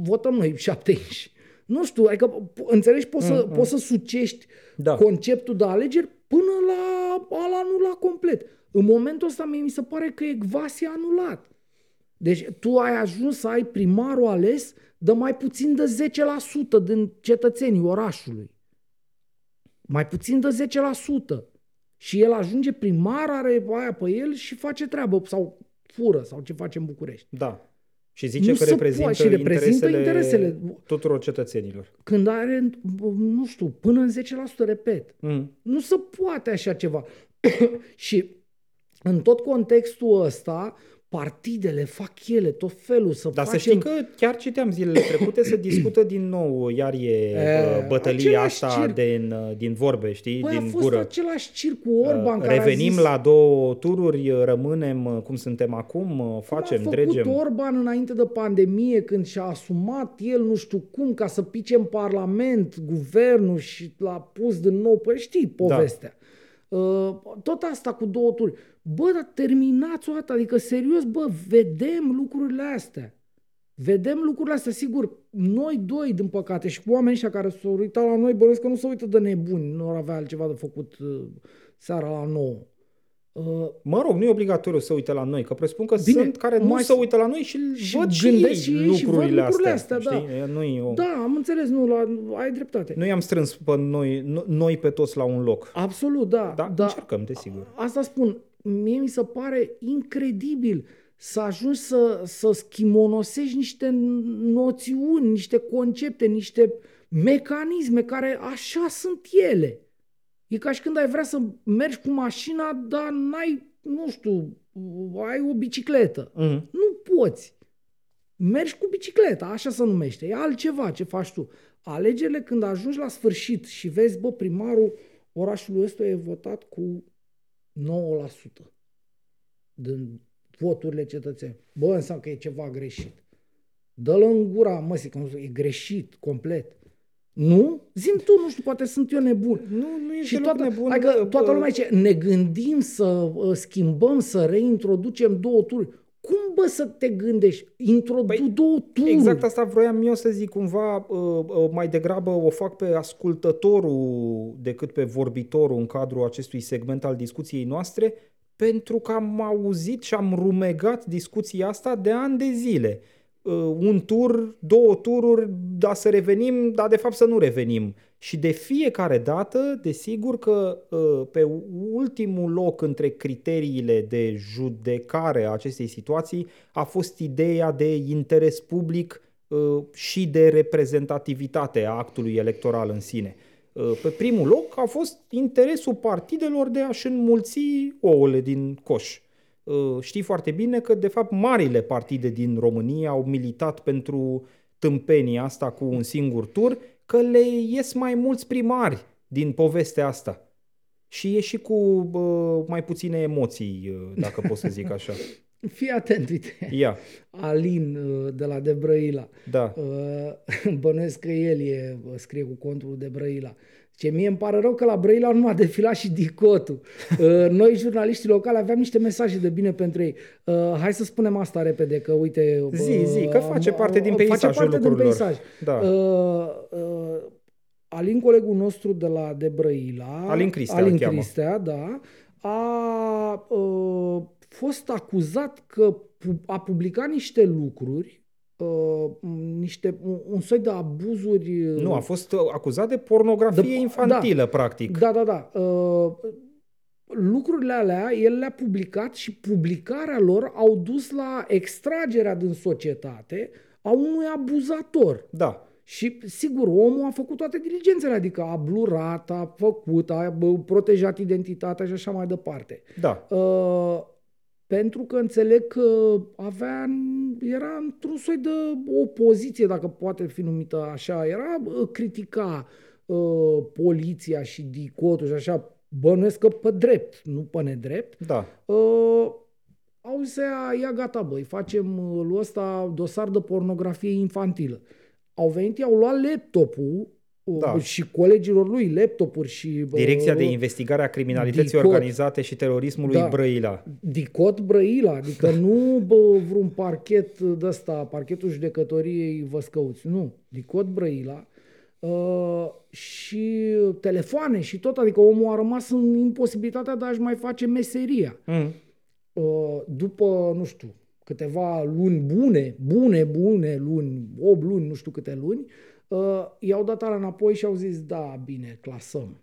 Votăm noi șapte inși. Nu știu, adică înțelegi, poți, mm, să, mm. poți să sucești da. conceptul de alegeri până la ala anula complet. În momentul ăsta mie mi se pare că e e anulat. Deci tu ai ajuns să ai primarul ales de mai puțin de 10% din cetățenii orașului. Mai puțin de 10%. Și el ajunge primar, are aia pe el și face treabă sau fură sau ce face în București. Da. Și zice nu că reprezintă, și reprezintă interesele, interesele tuturor cetățenilor. Când are, nu știu, până în 10%, repet. Mm. Nu se poate așa ceva. și în tot contextul ăsta, partidele fac ele tot felul să Dar facem... să știi că chiar citeam zilele trecute să discută din nou, iar e, e bătălia asta circ. din, din vorbe, știi, Păi din a fost gură. același circ cu Orban care Revenim a zis... la două tururi, rămânem cum suntem acum, facem, cum a dregem. făcut Orban înainte de pandemie când și-a asumat el nu știu cum ca să pice în Parlament guvernul și l-a pus din nou, păi știi povestea. Da. Uh, tot asta cu două turi. Bă, dar terminați o dată, adică serios, bă, vedem lucrurile astea. Vedem lucrurile astea, sigur, noi doi, din păcate, și cu oamenii ăștia care s-au uitat la noi, bănuiesc că nu se uită de nebuni, nu ar avea altceva de făcut uh, seara la nouă. Uh, mă rog, nu e obligatoriu să uite la noi, că presupun că Bine, sunt care nu se uită la noi și, și văd și, ei și lucrurile, și văd lucrurile astea. astea da. Nu o... da, am înțeles, nu, la, ai dreptate. Nu i-am strâns pe noi, noi pe toți la un loc. Absolut, da. Da, da încercăm, desigur. Asta spun, mie mi se pare incredibil să ajungi să, să schimonosești niște noțiuni, niște concepte, niște mecanisme care așa sunt ele. E ca și când ai vrea să mergi cu mașina, dar n-ai, nu știu, ai o bicicletă. Uh-huh. Nu poți. Mergi cu bicicleta, așa se numește. E altceva ce faci tu. Alegerile când ajungi la sfârșit și vezi, bă, primarul orașului ăsta e votat cu 9% din voturile cetățeni. Bă, înseamnă că e ceva greșit. Dă-l în gura, mă, zic, e greșit, complet. Nu? Zim tu, nu știu, poate sunt eu nebun. Nu, nu e și toată, nebun. Adică toată lumea zice, ne gândim să uh, schimbăm, să reintroducem două tururi. Cum bă să te gândești? Introdu păi, două tururi. Exact asta vroiam eu să zic. Cumva uh, uh, mai degrabă o fac pe ascultătorul decât pe vorbitorul în cadrul acestui segment al discuției noastre, pentru că am auzit și am rumegat discuția asta de ani de zile. Uh, un tur, două tururi, dar să revenim, dar de fapt să nu revenim. Și de fiecare dată, desigur că uh, pe ultimul loc între criteriile de judecare a acestei situații a fost ideea de interes public uh, și de reprezentativitate a actului electoral în sine. Pe primul loc a fost interesul partidelor de a-și înmulți ouăle din coș. uh, știi foarte bine că, de fapt, marile partide din România au militat pentru tâmpenia asta cu un singur tur, că le ies mai mulți primari din povestea asta. Și e și cu uh, mai puține emoții, uh, dacă pot să zic așa. Fii atent, uite. Ia. Alin uh, de la Debrăila. Da. Uh, bănuiesc că el e, scrie cu contul de Brăila. Ce mie îmi pare rău că la Brăila nu a defilat și dicotul. Uh, noi, jurnaliștii locali, aveam niște mesaje de bine pentru ei. Hai să spunem asta repede, că uite... Zi, zi, că face parte din peisajul face parte lucrurilor. Din peisaj. Da. Alin, colegul nostru de la Debrăila, Alin Cristea, Alin Cristea da, a uh, fost acuzat că a publicat niște lucruri Uh, niște, un soi de abuzuri... Nu, a fost acuzat de pornografie de, infantilă, da, practic. Da, da, da. Uh, lucrurile alea, el le-a publicat și publicarea lor au dus la extragerea din societate a unui abuzator. Da. Și, sigur, omul a făcut toate diligențele, adică a blurat, a făcut, a protejat identitatea și așa mai departe. Da. Uh, pentru că înțeleg că avea, era într-un soi de opoziție, dacă poate fi numită așa, era uh, critica uh, poliția și dicotul și așa, bănuiesc că pe drept, nu pe nedrept. Da. Uh, au zis, ia gata băi, facem uh, lui ăsta dosar de pornografie infantilă. Au venit, i-au luat laptopul da. și colegilor lui laptopuri și... Direcția de investigare a criminalității DICOT, organizate și terorismului da, Brăila. DICOT Brăila, adică nu bă, vreun parchet de ăsta, parchetul judecătoriei Văscăuți, nu, DICOT Brăila. Uh, și telefoane și tot, adică omul a rămas în imposibilitatea de a-și mai face meseria. Mm. Uh, după, nu știu, câteva luni bune, bune, bune luni, 8 luni, nu știu câte luni, uh, uh, i-au dat ala înapoi și au zis, da, bine, clasăm.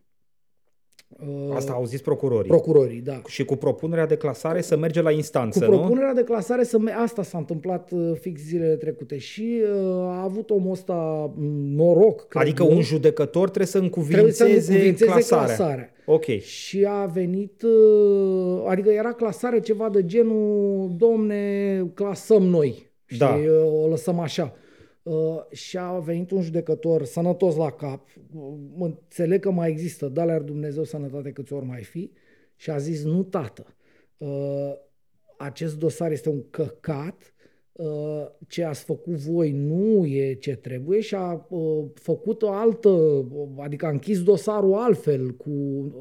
Uh, Asta au zis procurorii. Procurorii, da. Și cu propunerea de clasare să merge la instanță, Cu propunerea nu? de clasare să merge, asta s-a întâmplat uh, fix zilele trecute și uh, a avut omul ăsta mm, noroc. Adică un judecător trebuie să încuvințeze, trebuie să încuvințeze clasarea. clasarea. Ok. Și a venit, uh, adică era clasare ceva de genul, domne, clasăm noi. Da. Și uh, o lăsăm așa. Uh, și a venit un judecător sănătos la cap, uh, înțeleg că mai există, dar Dumnezeu sănătate câți ori mai fi, și a zis, nu tată, uh, acest dosar este un căcat, Uh, ce ați făcut voi nu e ce trebuie și a uh, făcut o altă, adică a închis dosarul altfel, cu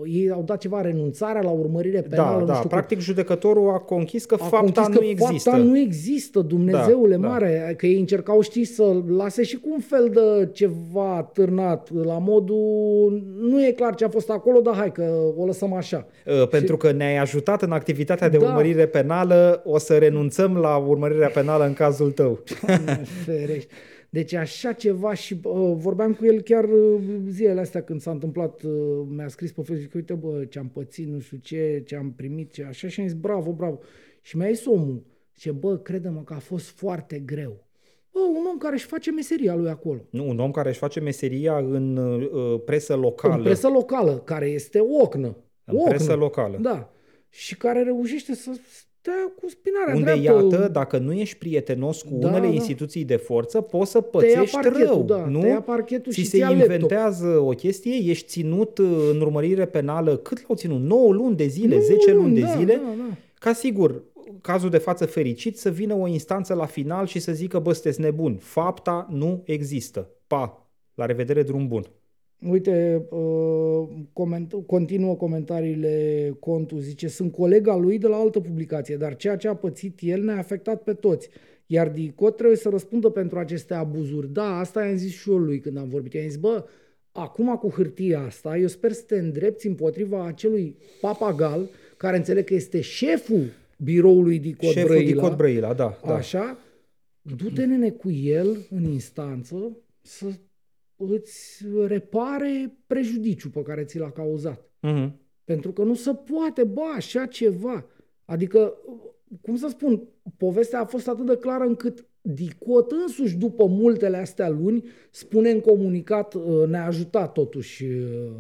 ei au dat ceva renunțarea la urmărire da, penală. Da, nu da, practic cum. judecătorul a conchis că a fapta conchis nu că există. Fapta nu există, Dumnezeule da, da. mare, da. că ei încercau, știi, să lase și cu un fel de ceva târnat, la modul, nu e clar ce a fost acolo, dar hai că o lăsăm așa. Uh, pentru și... că ne-ai ajutat în activitatea de da. urmărire penală, o să renunțăm la urmărirea penală în cazul tău. Doamne ferești. Deci așa ceva și uh, vorbeam cu el chiar uh, zilele astea când s-a întâmplat, uh, mi-a scris pe Facebook, uite bă, ce am pățit, nu știu ce, ce am primit, ce așa și am zis bravo, bravo. Și mi-a zis omul, ce bă, crede-mă că a fost foarte greu. Bă, un om care își face meseria lui acolo. Nu, un om care își face meseria în uh, presă locală. În presă locală, care este ocnă. În ocnă. presă locală. Da. Și care reușește să da, cu spinarea Unde, dreaptă. iată, dacă nu ești prietenos cu da, unele da. instituții de forță, poți să pățești rău. Da, nu? Te ia parchetul Ți și se inventează laptop. o chestie, ești ținut în urmărire penală, cât l-au ținut? 9 luni de zile, nu, 10 luni da, de zile? Da, da. Ca sigur, cazul de față fericit, să vină o instanță la final și să zică, bă, sunteți nebun, fapta nu există. Pa, la revedere, drum bun. Uite, uh, coment, continuă comentariile contul, zice, sunt colega lui de la altă publicație, dar ceea ce a pățit el ne-a afectat pe toți. Iar DICOT trebuie să răspundă pentru aceste abuzuri. Da, asta i-am zis și eu lui când am vorbit. I-am zis, bă, acum cu hârtia asta, eu sper să te îndrepți împotriva acelui papagal, care înțeleg că este șeful biroului DICOT șeful Brăila. DICOT Brăila, da, da. Așa, du-te nene cu el în instanță să îți repare prejudiciul pe care ți l-a cauzat. Uh-huh. Pentru că nu se poate, bă, așa ceva. Adică, cum să spun, povestea a fost atât de clară încât Dicot însuși, după multele astea luni, spune în comunicat, uh, ne-a ajutat totuși uh,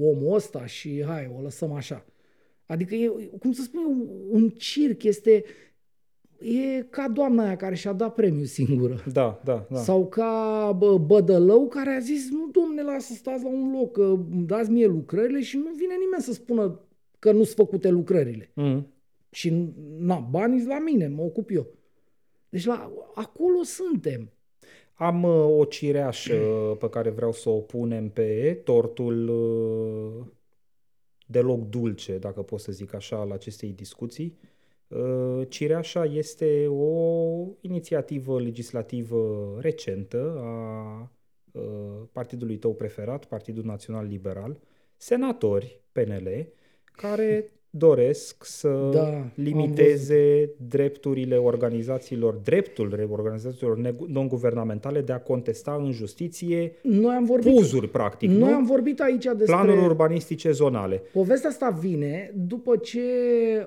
omul ăsta și hai, o lăsăm așa. Adică e, cum să spun eu, un circ, este e ca doamna aia care și-a dat premiu singură. Da, da, da. Sau ca bă, Bădălău care a zis, nu domne, lasă să stați la un loc, că îmi dați mie lucrările și nu vine nimeni să spună că nu sunt făcute lucrările. Mm. Și na, banii la mine, mă ocup eu. Deci la, acolo suntem. Am uh, o cireașă pe care vreau să o punem pe tortul uh, deloc dulce, dacă pot să zic așa, al acestei discuții. Uh, cireașa este o inițiativă legislativă recentă a uh, partidului tău preferat, Partidul Național Liberal, senatori PNL, care doresc să Da, am limiteze drepturile organizațiilor, dreptul organizațiilor neg- non-guvernamentale de a contesta în justiție Noi am vorbit, uzuri, practic, noi nu? am vorbit aici despre... Planuri urbanistice zonale. Povestea asta vine după ce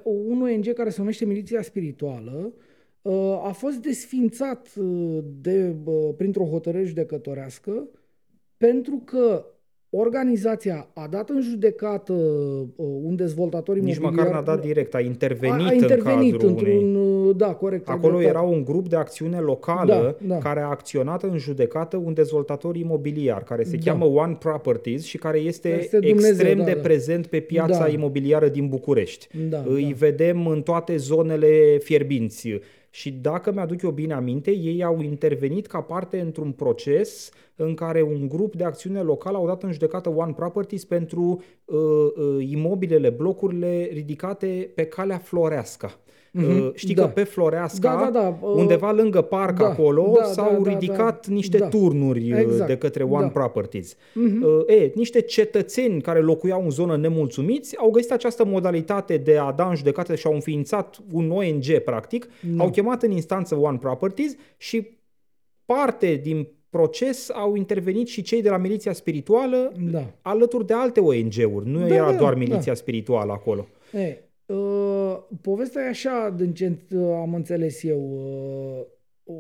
un ONG care se numește Miliția Spirituală uh, a fost desfințat uh, de, uh, printr-o hotărâre judecătorească pentru că organizația a dat în judecată un dezvoltator Nici imobiliar. măcar n-a dat direct, a intervenit, a, a intervenit în cadrul într-un, unei... da, corect. ai Acolo dreptate. era un grup de acțiune locală Da, da. care a acționat în judecată un dezvoltator imobiliar care se Da. cheamă One Properties și care este, Este Dumnezeu, extrem da, de da. prezent pe piața Da. imobiliară din București. Da, Îi da. vedem în toate zonele fierbinți. Și dacă mi-aduc eu bine aminte, ei au intervenit ca parte într-un proces în care un grup de acțiune locală au dat în judecată One Properties pentru uh, uh, imobilele, blocurile ridicate pe calea Floreasca. Uh, știi da. că pe Floreasca, Da, da, da, uh, undeva lângă parc da, acolo, da, s-au da, da, ridicat da. niște Da. turnuri uh, Exact. de către One Da. Properties. Uh, e, niște cetățeni care locuiau în zonă nemulțumiți au găsit această modalitate de a da în judecată și au înființat un ONG, practic, Da. au chemat în instanță One Properties și parte din proces au intervenit și cei de la miliția spirituală Da. alături de alte ONG-uri. Nu Da, era da, doar da. miliția spirituală acolo. E, uh, povestea e așa, din ce uh, am înțeles eu. Uh,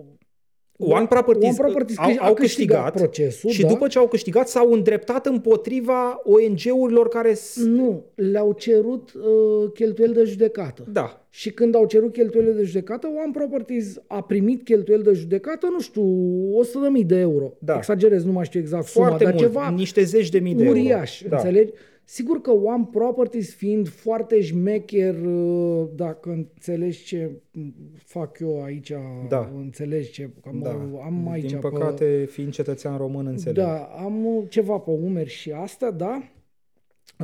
One Properties, One Properties au, a au câștigat câștigat procesul, și da? după ce au câștigat s-au îndreptat împotriva ONG-urilor care... s- Nu, le-au cerut uh, cheltuieli de judecată. Da, Și când au cerut cheltuielile de judecată, One Properties a primit cheltuieli de judecată, nu știu, 100.000 de euro. Da. Exagerez, nu mai știu exact suma, foarte dar mult, ceva niște zeci de mii de euro. uriaș, Da. înțelegi? Sigur că One Properties fiind foarte șmecher, uh, dacă înțelegi ce fac eu aici, Da. înțelegi ce, că mă, Da. am aici Din pe- păcate, fiind cetățean român, înțeleg. da, am uh, ceva pe umeri și asta, da.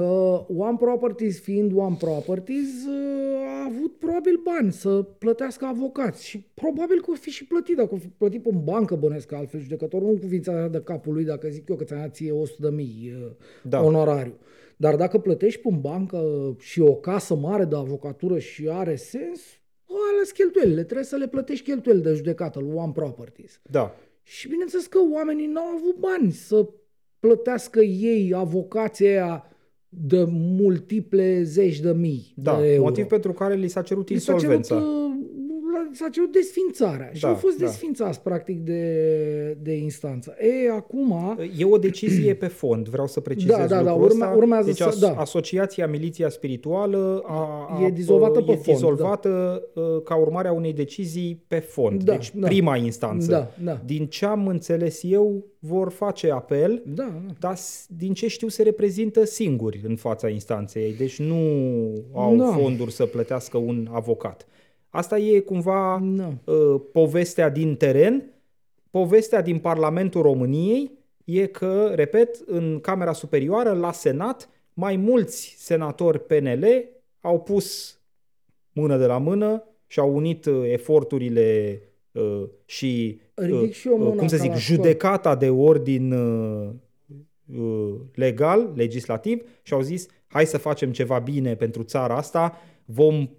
Uh, One Properties fiind One Properties uh, a avut probabil bani să plătească avocați și probabil că o fi și plătit, dacă o fi plătit pe în bancă bănesc că altfel judecătorul nu cuvința de capul lui dacă zic eu că ți-a dat ție 100 de mii uh, Da. onorariu. Dar dacă plătești pe în bancă și o casă mare de avocatură și are sens, alea sunt cheltuielile, trebuie să le plătești cheltuieli de judecată lui One Properties. Da. Și bineînțeles că oamenii n-au avut bani să plătească ei avocația aia de multiple zeci de mii Da, de euro. motiv pentru care li s-a cerut Li s-a cerut, insolvența. uh, la- s-a cerut desfințarea și Da, au fost da. desfințați practic de, de instanță. E, acum... E o decizie pe fond, vreau să precizez Da, da, da, lucrul urme- ăsta. urmează deci să- as- da. Asociația Miliția Spirituală a, a, E dizolvată e pe fond, dizolvată uh, ca urmare a unei decizii pe fond. Da, deci da. prima instanță. Da, da. Din ce am înțeles eu, vor face apel, Da, da. dar s- din ce știu se reprezintă singuri în fața instanței. Deci nu au Da. fonduri să plătească un avocat. Asta e cumva Da. uh, povestea din teren. Povestea din Parlamentul României e că, repet, în Camera Superioară, la Senat, mai mulți senatori PNL au pus mână de la mână și au unit uh, eforturile uh, și, Ridic și eu mâna cum să ca zic, la judecata de ordin uh, uh, legal, legislativ și au zis hai să facem ceva bine pentru țara asta, vom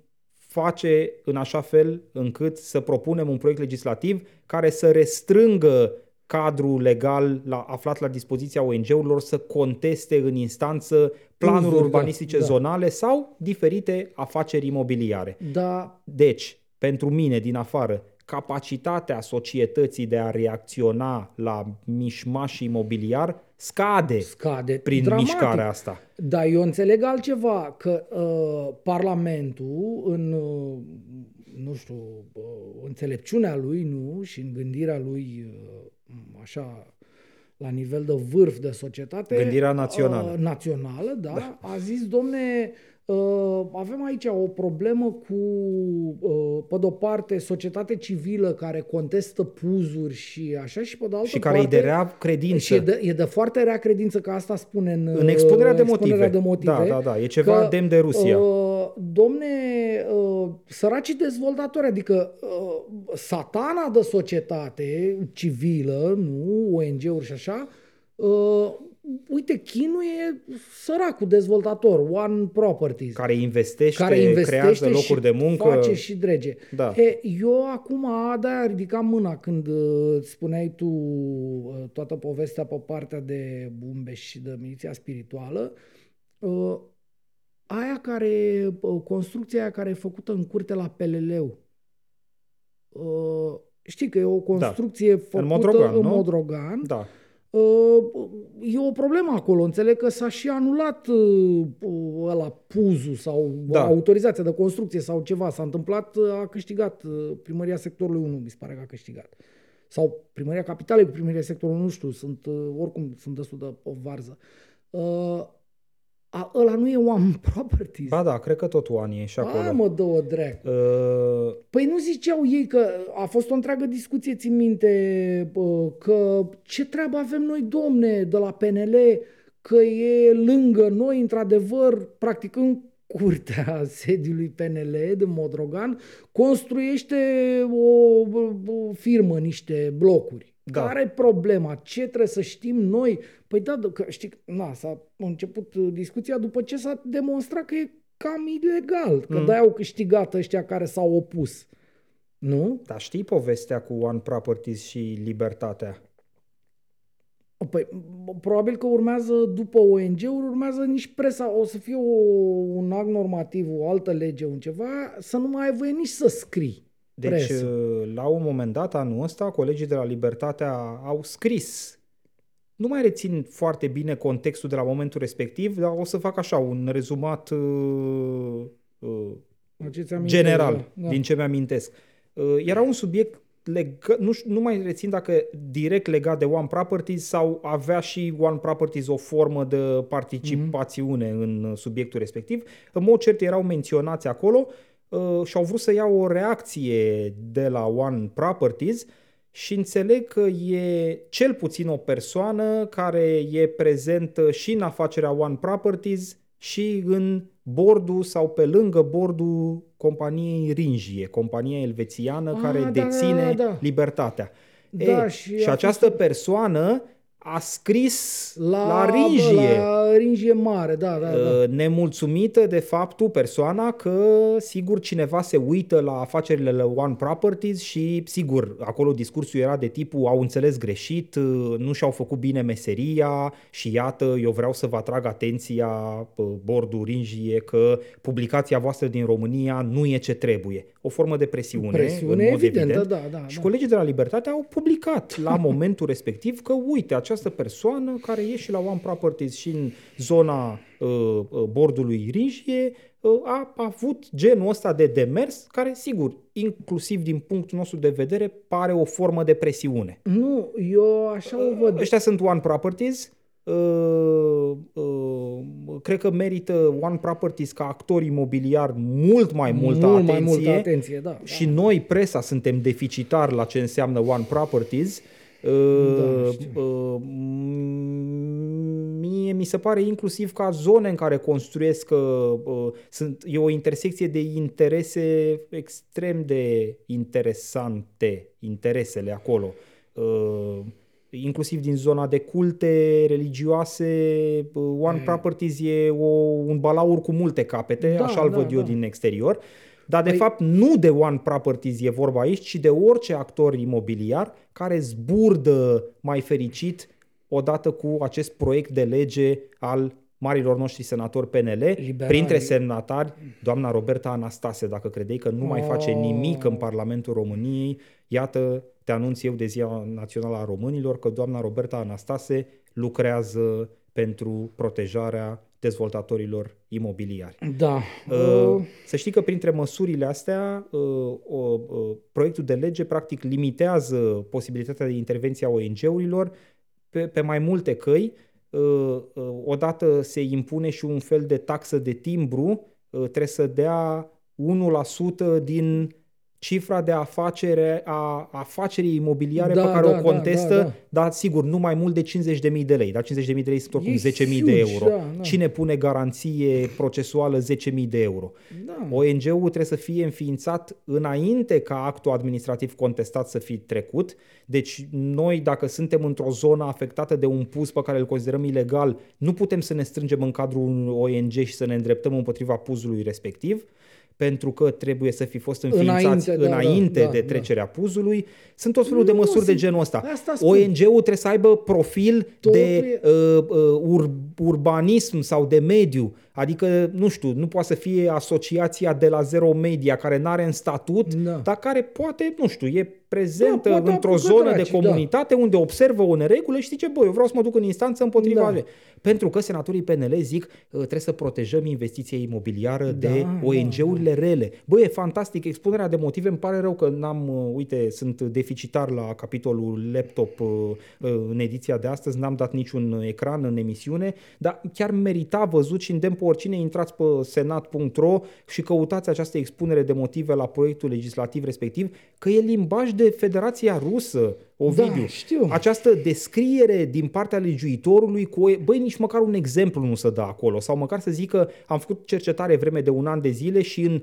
face în așa fel încât să propunem un proiect legislativ care să restrângă cadrul legal la, aflat la dispoziția ONG-urilor să conteste în instanță planuri Uzuri, da, urbanistice da. zonale sau diferite afaceri imobiliare. Da, Deci, pentru mine din afară, capacitatea societății de a reacționa la mișmaș imobiliar scade, Scade prin dramatic. mișcarea asta. Dar eu înțeleg altceva, că uh, Parlamentul, în, uh, nu știu, uh, înțelepciunea lui, nu, și în gândirea lui, uh, așa, la nivel de vârf de societate... Gândirea națională. Uh, națională, da, da. A zis, domne, uh, avem aici o problemă cu, uh, pe de-o parte, societate civilă care contestă puzuri și așa, și pe de altă Și care e parte... de rea credință. Și e de, e de foarte rea credință că asta spune în, În expunerea de expunerea motive. de motive. Da, da, da, e ceva demn de Rusia. Uh, domne, uh, săracii dezvoltatori, adică uh, satana de societate civilă, nu, ONG-uri și așa, uh, uite, Chinul e săracul dezvoltator, One Properties care investește, care investește creează locuri și de muncă. face și drege. Da. E, eu acum, de-aia ridicam mâna când uh, îți spuneai tu uh, toată povestea pe partea de Bumbeș și de miliția spirituală. Uh, aia care, uh, construcția aia care e făcută în curte la Peleleu. Uh, știi că e o construcție făcută Modrogan, în nu? Modrogan. Da. Uh, E o problemă acolo. Înțeleg că s-a și anulat uh, ăla puzul sau Da. da. autorizația de construcție sau ceva. S-a întâmplat, uh, a câștigat uh, primăria sectorului 1, mi se pare că a câștigat. Sau primăria capitalei cu primăria sectorului 1, nu știu, sunt, uh, oricum sunt destul de o varză. Uh, a, ăla nu e one properties. Ba da, cred că tot Oani e și acolo. Aia mă dă o drag. Uh, Păi nu ziceau ei că a fost o întreagă discuție, țin minte, bă, că ce treabă avem noi, domne, de la PNL, că e lângă noi, într-adevăr, practic în curtea sediului PNL de Modrogan, construiește o, o firmă niște blocuri. Da. Care e problema? Ce trebuie să știm noi? Păi da, că știi, na, s-a început uh, discuția după ce s-a demonstrat că e cam ilegal, că Mm. de au câștigat ăștia care s-au opus. Nu? dar știi povestea cu One Properties și libertatea? Păi, m- probabil că urmează, după ONG-uri, urmează nici presa, o să fie o, un act normativ, o altă lege, un ceva, să nu mai ai voie nici să scrii. Deci, presă. uh, la un moment dat, anul ăsta, colegii de la Libertatea au scris. Nu mai rețin foarte bine contextul de la momentul respectiv, dar o să fac așa, un rezumat uh, uh, Ce ți amintesc, general, da, da. din ce mi-amintesc. Uh, Era un subiect leg- nu, ș- nu mai rețin dacă direct legat de One Properties sau avea și One Properties o formă de participațiune Mhm. în uh, subiectul respectiv. În mod cert erau menționați acolo uh, și au vrut să iau o reacție de la One Properties și înțeleg că e cel puțin o persoană care e prezentă și în afacerea One Properties și în bordul sau pe lângă bordul companiei Ringie, compania elvețiană Ah, care da, deține da, da. libertatea. Da, Ei, și și a această persoană a scris la, la bă, Ringie. La Ringie mare, da, da, da. Uh, nemulțumită de faptul persoana că sigur cineva se uită la afacerile la One Properties și sigur acolo discursul era de tipul au înțeles greșit, uh, nu și-au făcut bine meseria și iată eu vreau să vă atrag atenția uh, bordul Ringie că publicația voastră din România nu e ce trebuie. O formă de presiune, Presiune în mod evidentă, evident. da, da, Și da. colegii de la Libertate au publicat la momentul respectiv că uite, această persoană care e și la One Properties și în zona uh, uh, bordului Ringie uh, a, a avut genul ăsta de demers care, sigur, inclusiv din punctul nostru de vedere, pare o formă de presiune. Nu, eu așa o văd. Ăștia sunt One Properties. Uh, uh, cred că merită One Properties ca actor imobiliar mult mai multă Mult atenție. mai multă atenție, da. Și noi, presa, suntem deficitari la ce înseamnă One Properties. Da, Uh, știu. uh, mie mi se pare inclusiv ca zone în care construiesc uh, uh, sunt, e o intersecție de interese extrem de interesante, interesele acolo. Uh, inclusiv din zona de culte religioase, uh, One Properties e o, un balaur cu multe capete, Da, așa-l da, văd eu da. din exterior. Dar de Păi- fapt nu de One Properties e vorba aici, ci de orice actor imobiliar care zburdă mai fericit odată cu acest proiect de lege al marilor noștri senatori PNL, Liberali. printre semnatari, doamna Roberta Anastase, dacă credeai că nu mai face Oh. nimic în Parlamentul României, iată, te anunț eu de Ziua Națională a Românilor că doamna Roberta Anastase lucrează pentru protejarea dezvoltatorilor imobiliari. Da. Uh, Uh, Să știi că printre măsurile astea, uh, o, uh, proiectul de lege practic limitează posibilitatea de intervenție a ONG-urilor pe, pe mai multe căi. Uh, uh, Odată se impune și un fel de taxă de timbru, uh, trebuie să dea 1% din cifra de afacere a afacerii imobiliare Da, pe care da, o da, contestă, da, da. dar sigur, nu mai mult de 50.000 de lei. Dar 50.000 de lei sunt oricum E 10.000 de huge, euro. da, da. Cine pune garanție procesuală 10.000 de euro? da. ONG-ul trebuie să fie înființat înainte ca actul administrativ contestat să fie trecut. Deci noi, dacă suntem într-o zonă afectată de un puz pe care îl considerăm ilegal, nu putem să ne strângem în cadrul unui ONG și să ne îndreptăm împotriva puzului respectiv pentru că trebuie să fi fost înființați Înainte, înainte, da, da, înainte da, de da. trecerea puzului. Sunt tot felul de Nu, măsuri de sunt- genul ăsta. asta spun. ONG-ul trebuie să aibă profil Totul de e- uh, uh, ur- urbanism sau de mediu. Adică, nu știu, nu poate să fie asociația de la Zero Media care nu are în statut, Da. dar care poate, nu știu, e prezentă Da, poate într-o apucă zonă draci, de comunitate unde observă o neregulă și zice, băi, eu vreau să mă duc în instanță împotriva Da. da. Pentru că senatorii PNL zic, "Uh, trebuie să protejăm investiția imobiliară Da, de da, ONG-urile rele. Băi, e fantastic, expunerea de motive, îmi pare rău că n-am, uh, uite, sunt deficitar la capitolul laptop uh, uh, în ediția de astăzi, n-am dat niciun ecran în emisiune, dar chiar merita văzut și îndemn pe oricine, intrați pe senat.ro și căutați această expunere de motive la proiectul legislativ respectiv, că e limbaj de Federația Rusă, Ovidiu. Da, știu. Această descriere din partea legiuitorului cu, o- băi, nici măcar un exemplu nu se dă acolo, sau măcar să zic că am făcut cercetare vreme de un an de zile și în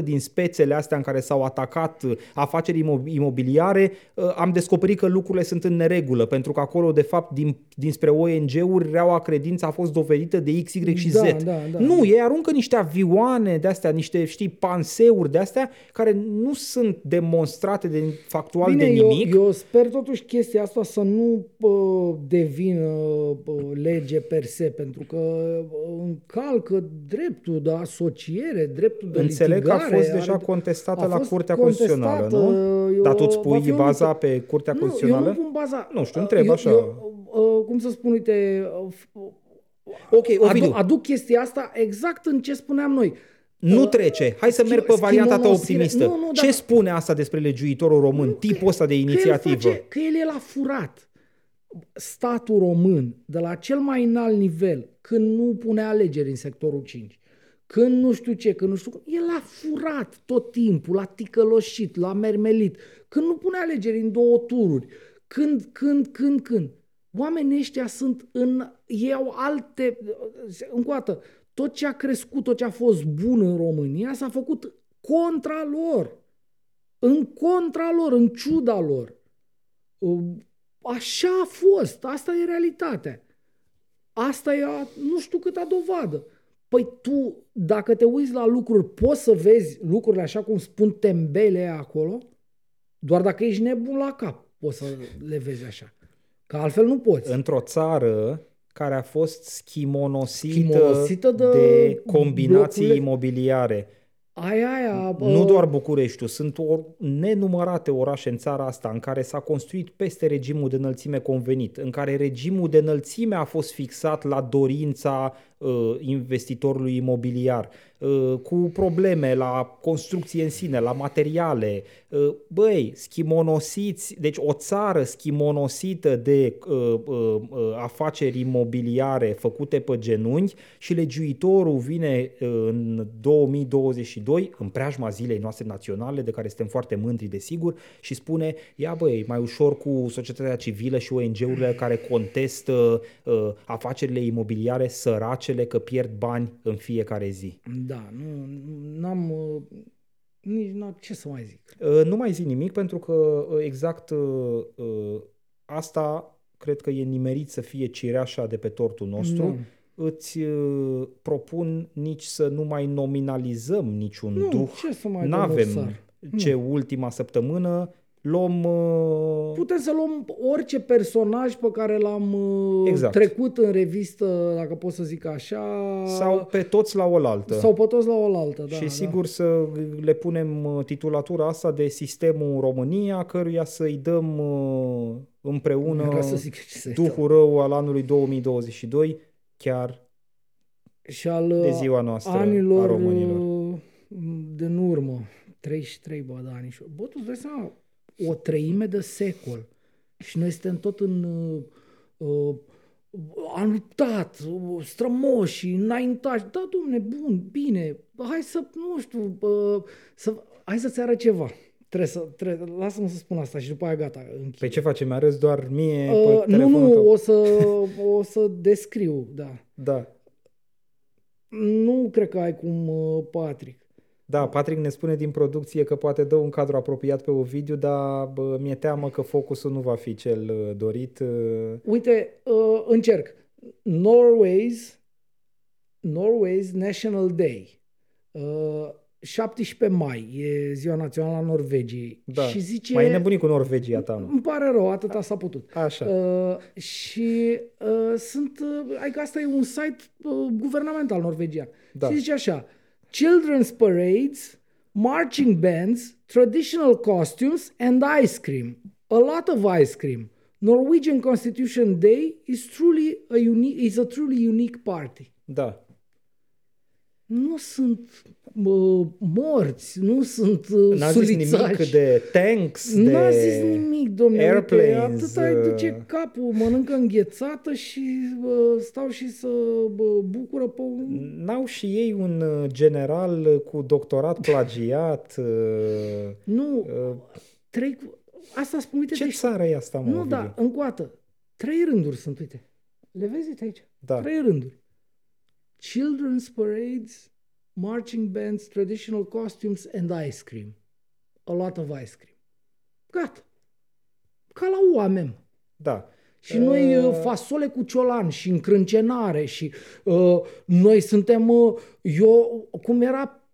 60% din spețele astea în care s-au atacat uh, afaceri imo- imobiliare, uh, am descoperit că lucrurile sunt în neregulă, pentru că acolo, de fapt, din, dinspre ONG-uri, reaua credință a fost dovedită de X, Y și Z. Da, da, da. Nu, ei aruncă niște avioane de astea, niște, știi, panseuri de astea, care nu sunt demonstrate de factual Bine, de nimic. Eu, eu sper totuși chestia asta să nu uh, devină uh, lege per se, pentru că uh, încalcă dreptul de asociere, dreptul de Înțeleg că a litigare. fost deja are- contestată a la fost Curtea contestată, Constituțională, nu? eu- Dar tu îți va pui fi o baza mică- pe Curtea Nu, Constituțională? eu nu pun baza. Nu știu, întreb eu, așa. Eu, uh, cum să spun, uite, uh, Ok, Ovidiu, aduc, aduc chestia asta exact în ce spuneam noi. Nu trece. Hai să schimb- merg pe varianta ta schimonosire- optimistă. Nu, nu, Ce dar- spune asta despre legiuitorul român, tipul ăsta de inițiativă? Că el, face, că el e la furat. Statul român, de la cel mai înalt nivel, când nu pune alegeri în sectorul 5, când nu știu ce, când nu știu cum, el a furat tot timpul, l-a ticăloșit, l-a mermelit, când nu pune alegeri în două tururi, când, când, când, când. Oamenii ăștia sunt în, ei au alte, încă o dată, tot ce a crescut, tot ce a fost bun în România s-a făcut contra lor în contra lor, în ciuda lor. Așa a fost, asta e realitatea. Asta e, a, nu știu câta dovadă. Păi tu, dacă te uiți la lucruri, poți să vezi lucrurile așa cum spun tembele aia acolo? Doar dacă ești nebun la cap, poți să le vezi așa. Că altfel nu poți. Într-o țară care a fost schimonosită, Schimonosită de de combinații blocurile- imobiliare. Aia, aia, bă, Nu doar Bucureștiul, sunt o, nenumărate orașe în țara asta în care s-a construit peste regimul de înălțime convenit, în care regimul de înălțime a fost fixat la dorința uh, investitorului imobiliar, uh, cu probleme la construcție în sine, la materiale. Uh, băi, schimonosiți, deci o țară schimonosită de uh, uh, uh, afaceri imobiliare făcute pe genunchi și legiuitorul vine uh, în 2022, în preajma zilei noastre naționale, de care suntem foarte mândri, desigur, și spune, ia băi, mai ușor cu societatea civilă și ONG-urile care contestă uh, afacerile imobiliare săracele că pierd bani în fiecare zi. Da, nu, n-am... uh, Nici, n ce să mai zic. Uh, Nu mai zi nimic pentru că uh, exact uh, uh, asta cred că e nimerit să fie cireașa de pe tortul nostru. Da. Îți uh, propun nici să nu mai nominalizăm niciun Nu, duh. ce să mai N-avem dăm o sar? ce ultima săptămână luăm... Uh... Putem să luăm orice personaj pe care l-am uh, Exact. trecut în revistă, dacă pot să zic așa. Sau pe toți la oaltă. Sau pe toți la oaltă, da. și da. sigur să le punem uh, titulatura asta de sistemul România, căruia să-i dăm uh, împreună Era să zic ce să Duhul rău al anului 2022, chiar și al de uh, ziua noastră a anilor românilor. uh, din urmă. 33, bă, de ani. Bă, tu îți dai seama, o treime de secol. Și noi suntem tot în... Uh, uh, am luptat, uh, strămoși, înaintași. Da, domne, bun, bine. Hai să, nu știu, uh, să, hai să-ți arăt ceva. Trebuie să, trebuie, lasă-mă să spun asta și după aia gata, închid. Pe ce facem? Mi-arăți doar mie Uh, pe nu, telefonul nu, tău? o să, o să descriu, da. Da. Nu cred că ai cum, uh, Patrick. Da, Patrick ne spune din producție că poate dă un cadru apropiat pe Ovidiu, dar bă, mi-e teamă că focusul nu va fi cel uh, dorit. uh. Uite, uh, încerc. Norway's, Norway's National Day. Uh, 17 mai e ziua națională a Norvegiei. Da. Și zice... Mai e nebunit cu Norvegia ta, mă. Îmi pare rău, atâta s-a putut. Așa. Uh, și uh, sunt, uh, adică asta e un site uh, guvernamental norvegian. Da. Și zice așa, children's parades, marching bands, traditional costumes and ice cream. A lot of ice cream. Norwegian Constitution Day is truly a unique, is a truly unique party. Da. Nu sunt uh, morți, nu sunt uh, N-a zis sulițași. nimic de tanks, de N-a zis nimic, domnule. airplanes, Atâta îi uh, duce capul, mănâncă înghețată și uh, stau și să uh, bucură pe un... N-au și ei un uh, general uh, cu doctorat plagiat? uh, Nu, uh, trei... Asta spun, uite, Ce deci, țară e asta, mă, Nu, Ovidiu? da, încoată. Trei rânduri sunt, uite. Le vezi uite aici? Da. Trei rânduri. Children's parades, marching bands, traditional costumes and ice cream. A lot of ice cream. Gata. Ca la oameni. Da. Și noi Uh, uh, fasole cu ciolan și încrâncenare și uh, noi suntem, uh, eu, cum era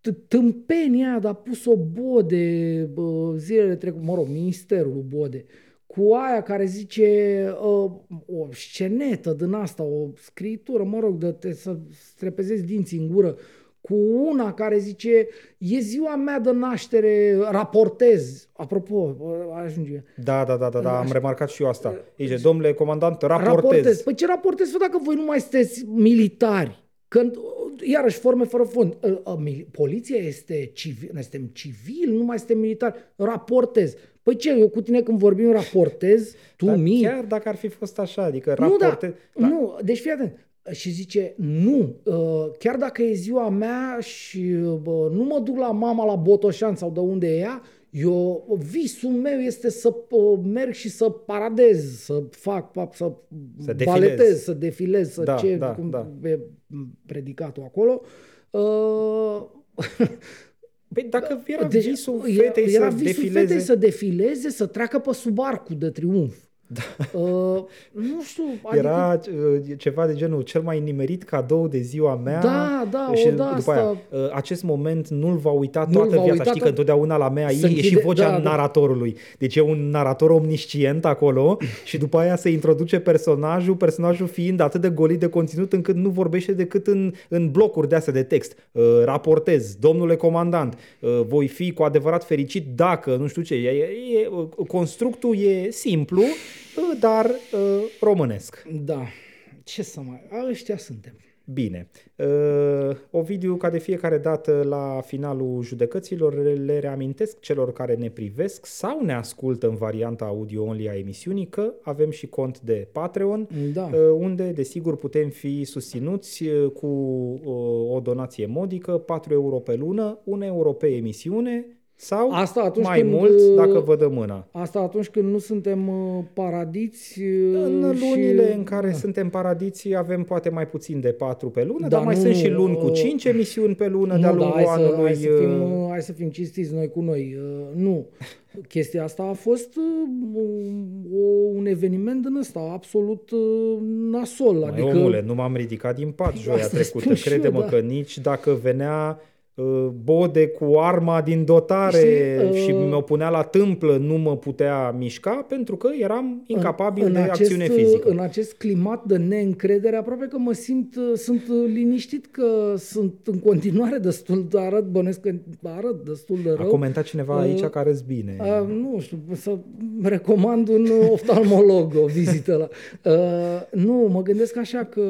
t- tâmpenia aia, dar a pus o bode uh, zilele trecute, mă rog, ministerul bode, cu aia care zice uh, o scenetă din asta, o scritură, mă rog, de te, să strepezezi dinții în gură, cu una care zice, e ziua mea de naștere, raportez. Apropo, uh, ajunge. Da, da, da, da, da, am Așa. remarcat și eu asta. Zice, domnule comandant, raportez. Raportez. Păi ce raportez? Fă dacă voi nu mai sunteți militari. Când, iarăși, forme fără fond. Uh, uh, mili- Poliția este civil, noi suntem civili, nu mai suntem militari. Raportez. Păi ce, eu cu tine când vorbim raportez, tu Dar mie? chiar dacă ar fi fost așa, adică Nu, da, raportez... da. nu, deci fii atent. Și zice, nu, uh, chiar dacă e ziua mea și bă, nu mă duc la mama la Botoșan sau de unde e ea, eu, visul meu este să uh, merg și să paradez, să fac, fac să, Să defilez. baletez, să defilez, să Da, ce, da, cum da. e predicatul acolo. Uh, Păi dacă era deci, visul era- fetei era să visul defileze... fetei să defileze, să treacă pe sub arcul de triumf. Da. Uh, nu știu, adică... Era uh, ceva de genul cel mai nimerit cadou de ziua mea. Da, da, și o, da, după asta- aia, uh, acest moment nu-l va uita Nu-l toată va viața. uita Știi că tot- întotdeauna la mea Se e, e și închide- vocea da, da. naratorului. Deci e un narator omniscient acolo și după aia se introduce personajul, personajul fiind atât de golit de conținut încât nu vorbește decât în, în blocuri de astea de text. Uh, raportez, domnule comandant, uh, voi fi cu adevărat fericit dacă, nu știu ce, e, e, e, constructul e simplu, uh, dar uh, românesc. Da. Ce să mai... A, ăștia suntem. Bine. Uh, Ovidiu, ca de fiecare dată la finalul judecăților, le reamintesc celor care ne privesc sau ne ascultă în varianta audio-only a emisiunii că avem și cont de Patreon, Da. uh, unde, desigur, putem fi susținuți uh, cu uh, o donație modică, 4 euro pe lună, 1 euro pe emisiune sau Asta atunci mai când, mult uh, dacă vă dă mâna. Asta atunci când nu suntem uh, paradiți uh, În și... lunile în care suntem paradiții avem poate mai puțin de 4 pe lună, Da, dar mai nu, sunt și luni cu uh, 5 emisiuni pe lună Nu, de-a da, lungul hai să, anului. hai, să fim, uh, uh, hai să fim cinstiți noi cu noi. Uh, Nu. Chestia asta a fost uh, o, un eveniment din ăsta absolut uh, nasol. Mai adică omule, nu m-am ridicat din pat joia Asta trecută. spun și eu, Crede-mă da. că nici dacă venea uh, bode cu arma din dotare Știi, uh, și mă punea la tâmplă, nu mă putea mișca pentru că eram incapabil în, de în acțiune acest, fizică. În acest climat de neîncredere, aproape că mă simt, sunt liniștit că sunt în continuare destul de arăt, bănesc că arăt destul de A rău. comentat cineva aici Uh, că arăți bine. Uh, nu știu, să recomand un oftalmolog o vizită la... Uh, nu, mă gândesc așa că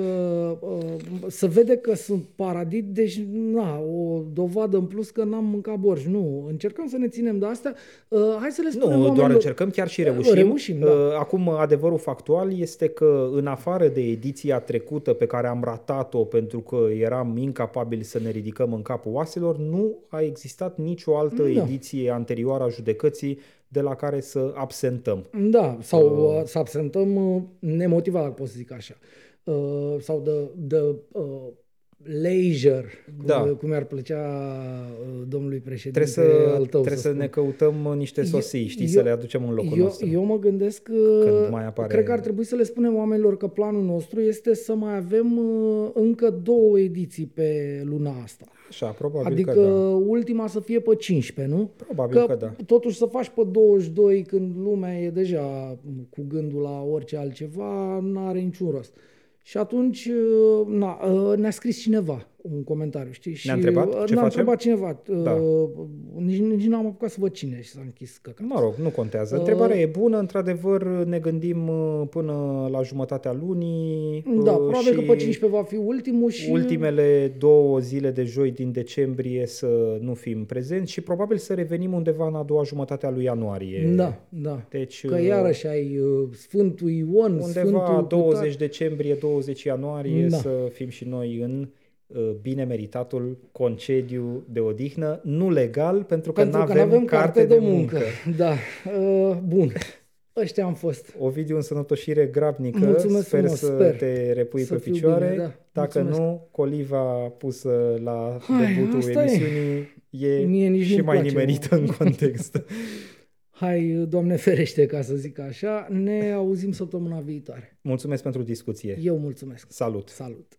uh, să vede că sunt paradit, deci na, o dovadă în plus că n-am mâncat borș. Nu, încercăm să ne ținem de asta. Uh, hai să le spunem Nu, doar oamenilor- încercăm, chiar și reușim. Reușim, da. Uh, Acum, adevărul factual este că, în afară de ediția trecută pe care am ratat-o pentru că eram incapabili să ne ridicăm în capul oaselor, nu a existat nicio altă Da. ediție anterioară a judecății de la care să absentăm. Da, sau uh, să absentăm uh, nemotivat, dacă pot să zic așa. Uh, sau de, de uh, leisure, cum, Da. cum ar plăcea uh, domnului președinte Trebuie să, al tău trebuie să, spun. ne căutăm niște sosii, știi, eu- să le aducem în locul eu, nostru. eu mă gândesc că Când mai apare- cred că ar trebui să le spunem oamenilor că planul nostru este să mai avem uh, încă două ediții pe luna asta. Așa, probabil Adică că da. ultima să fie pe 15, nu? Probabil că da. Totuși să faci pe 22 când lumea e deja cu gândul la orice altceva, n-are niciun rost. Și atunci uh, na, uh, ne-a scris cineva un comentariu, știi? Și, întrebat uh, ce Ne-a facem? întrebat cineva. Da. Uh, Nici, nici n-am apucat să văd cine și s-a închis căcatul. Mă rog, nu contează. Uh, Întrebarea e bună, într-adevăr ne gândim uh, până la jumătatea lunii. Da, uh, probabil că și pe 15 va fi ultimul și... ultimele două zile de joi din decembrie să nu fim prezenți și probabil să revenim undeva în a doua jumătate a lui ianuarie. Da, da. Deci, Că uh, iarăși ai uh, Sfântul Ion, Undeva Sfântul cu 20 tare. decembrie, 20 ianuarie Da. să fim și noi în uh, bine meritatul concediu de odihnă, nu legal, pentru că Pentru nu că avem n-avem carte de muncă. Da, uh, bun. Ăștia am fost. Ovidiu, însănătoșire grabnică, Mulțumesc sper frumos, să sper te repui să pe fiu picioare. bine, da. Dacă Mulțumesc. nu, coliva pusă la Hai, debutul asta e. emisiunii e, Mie nici și nu-mi mai place, nimerită în context. Hai, Doamne ferește, ca să zic așa. Ne auzim săptămâna viitoare. Mulțumesc pentru discuție. Eu mulțumesc. Salut! Salut!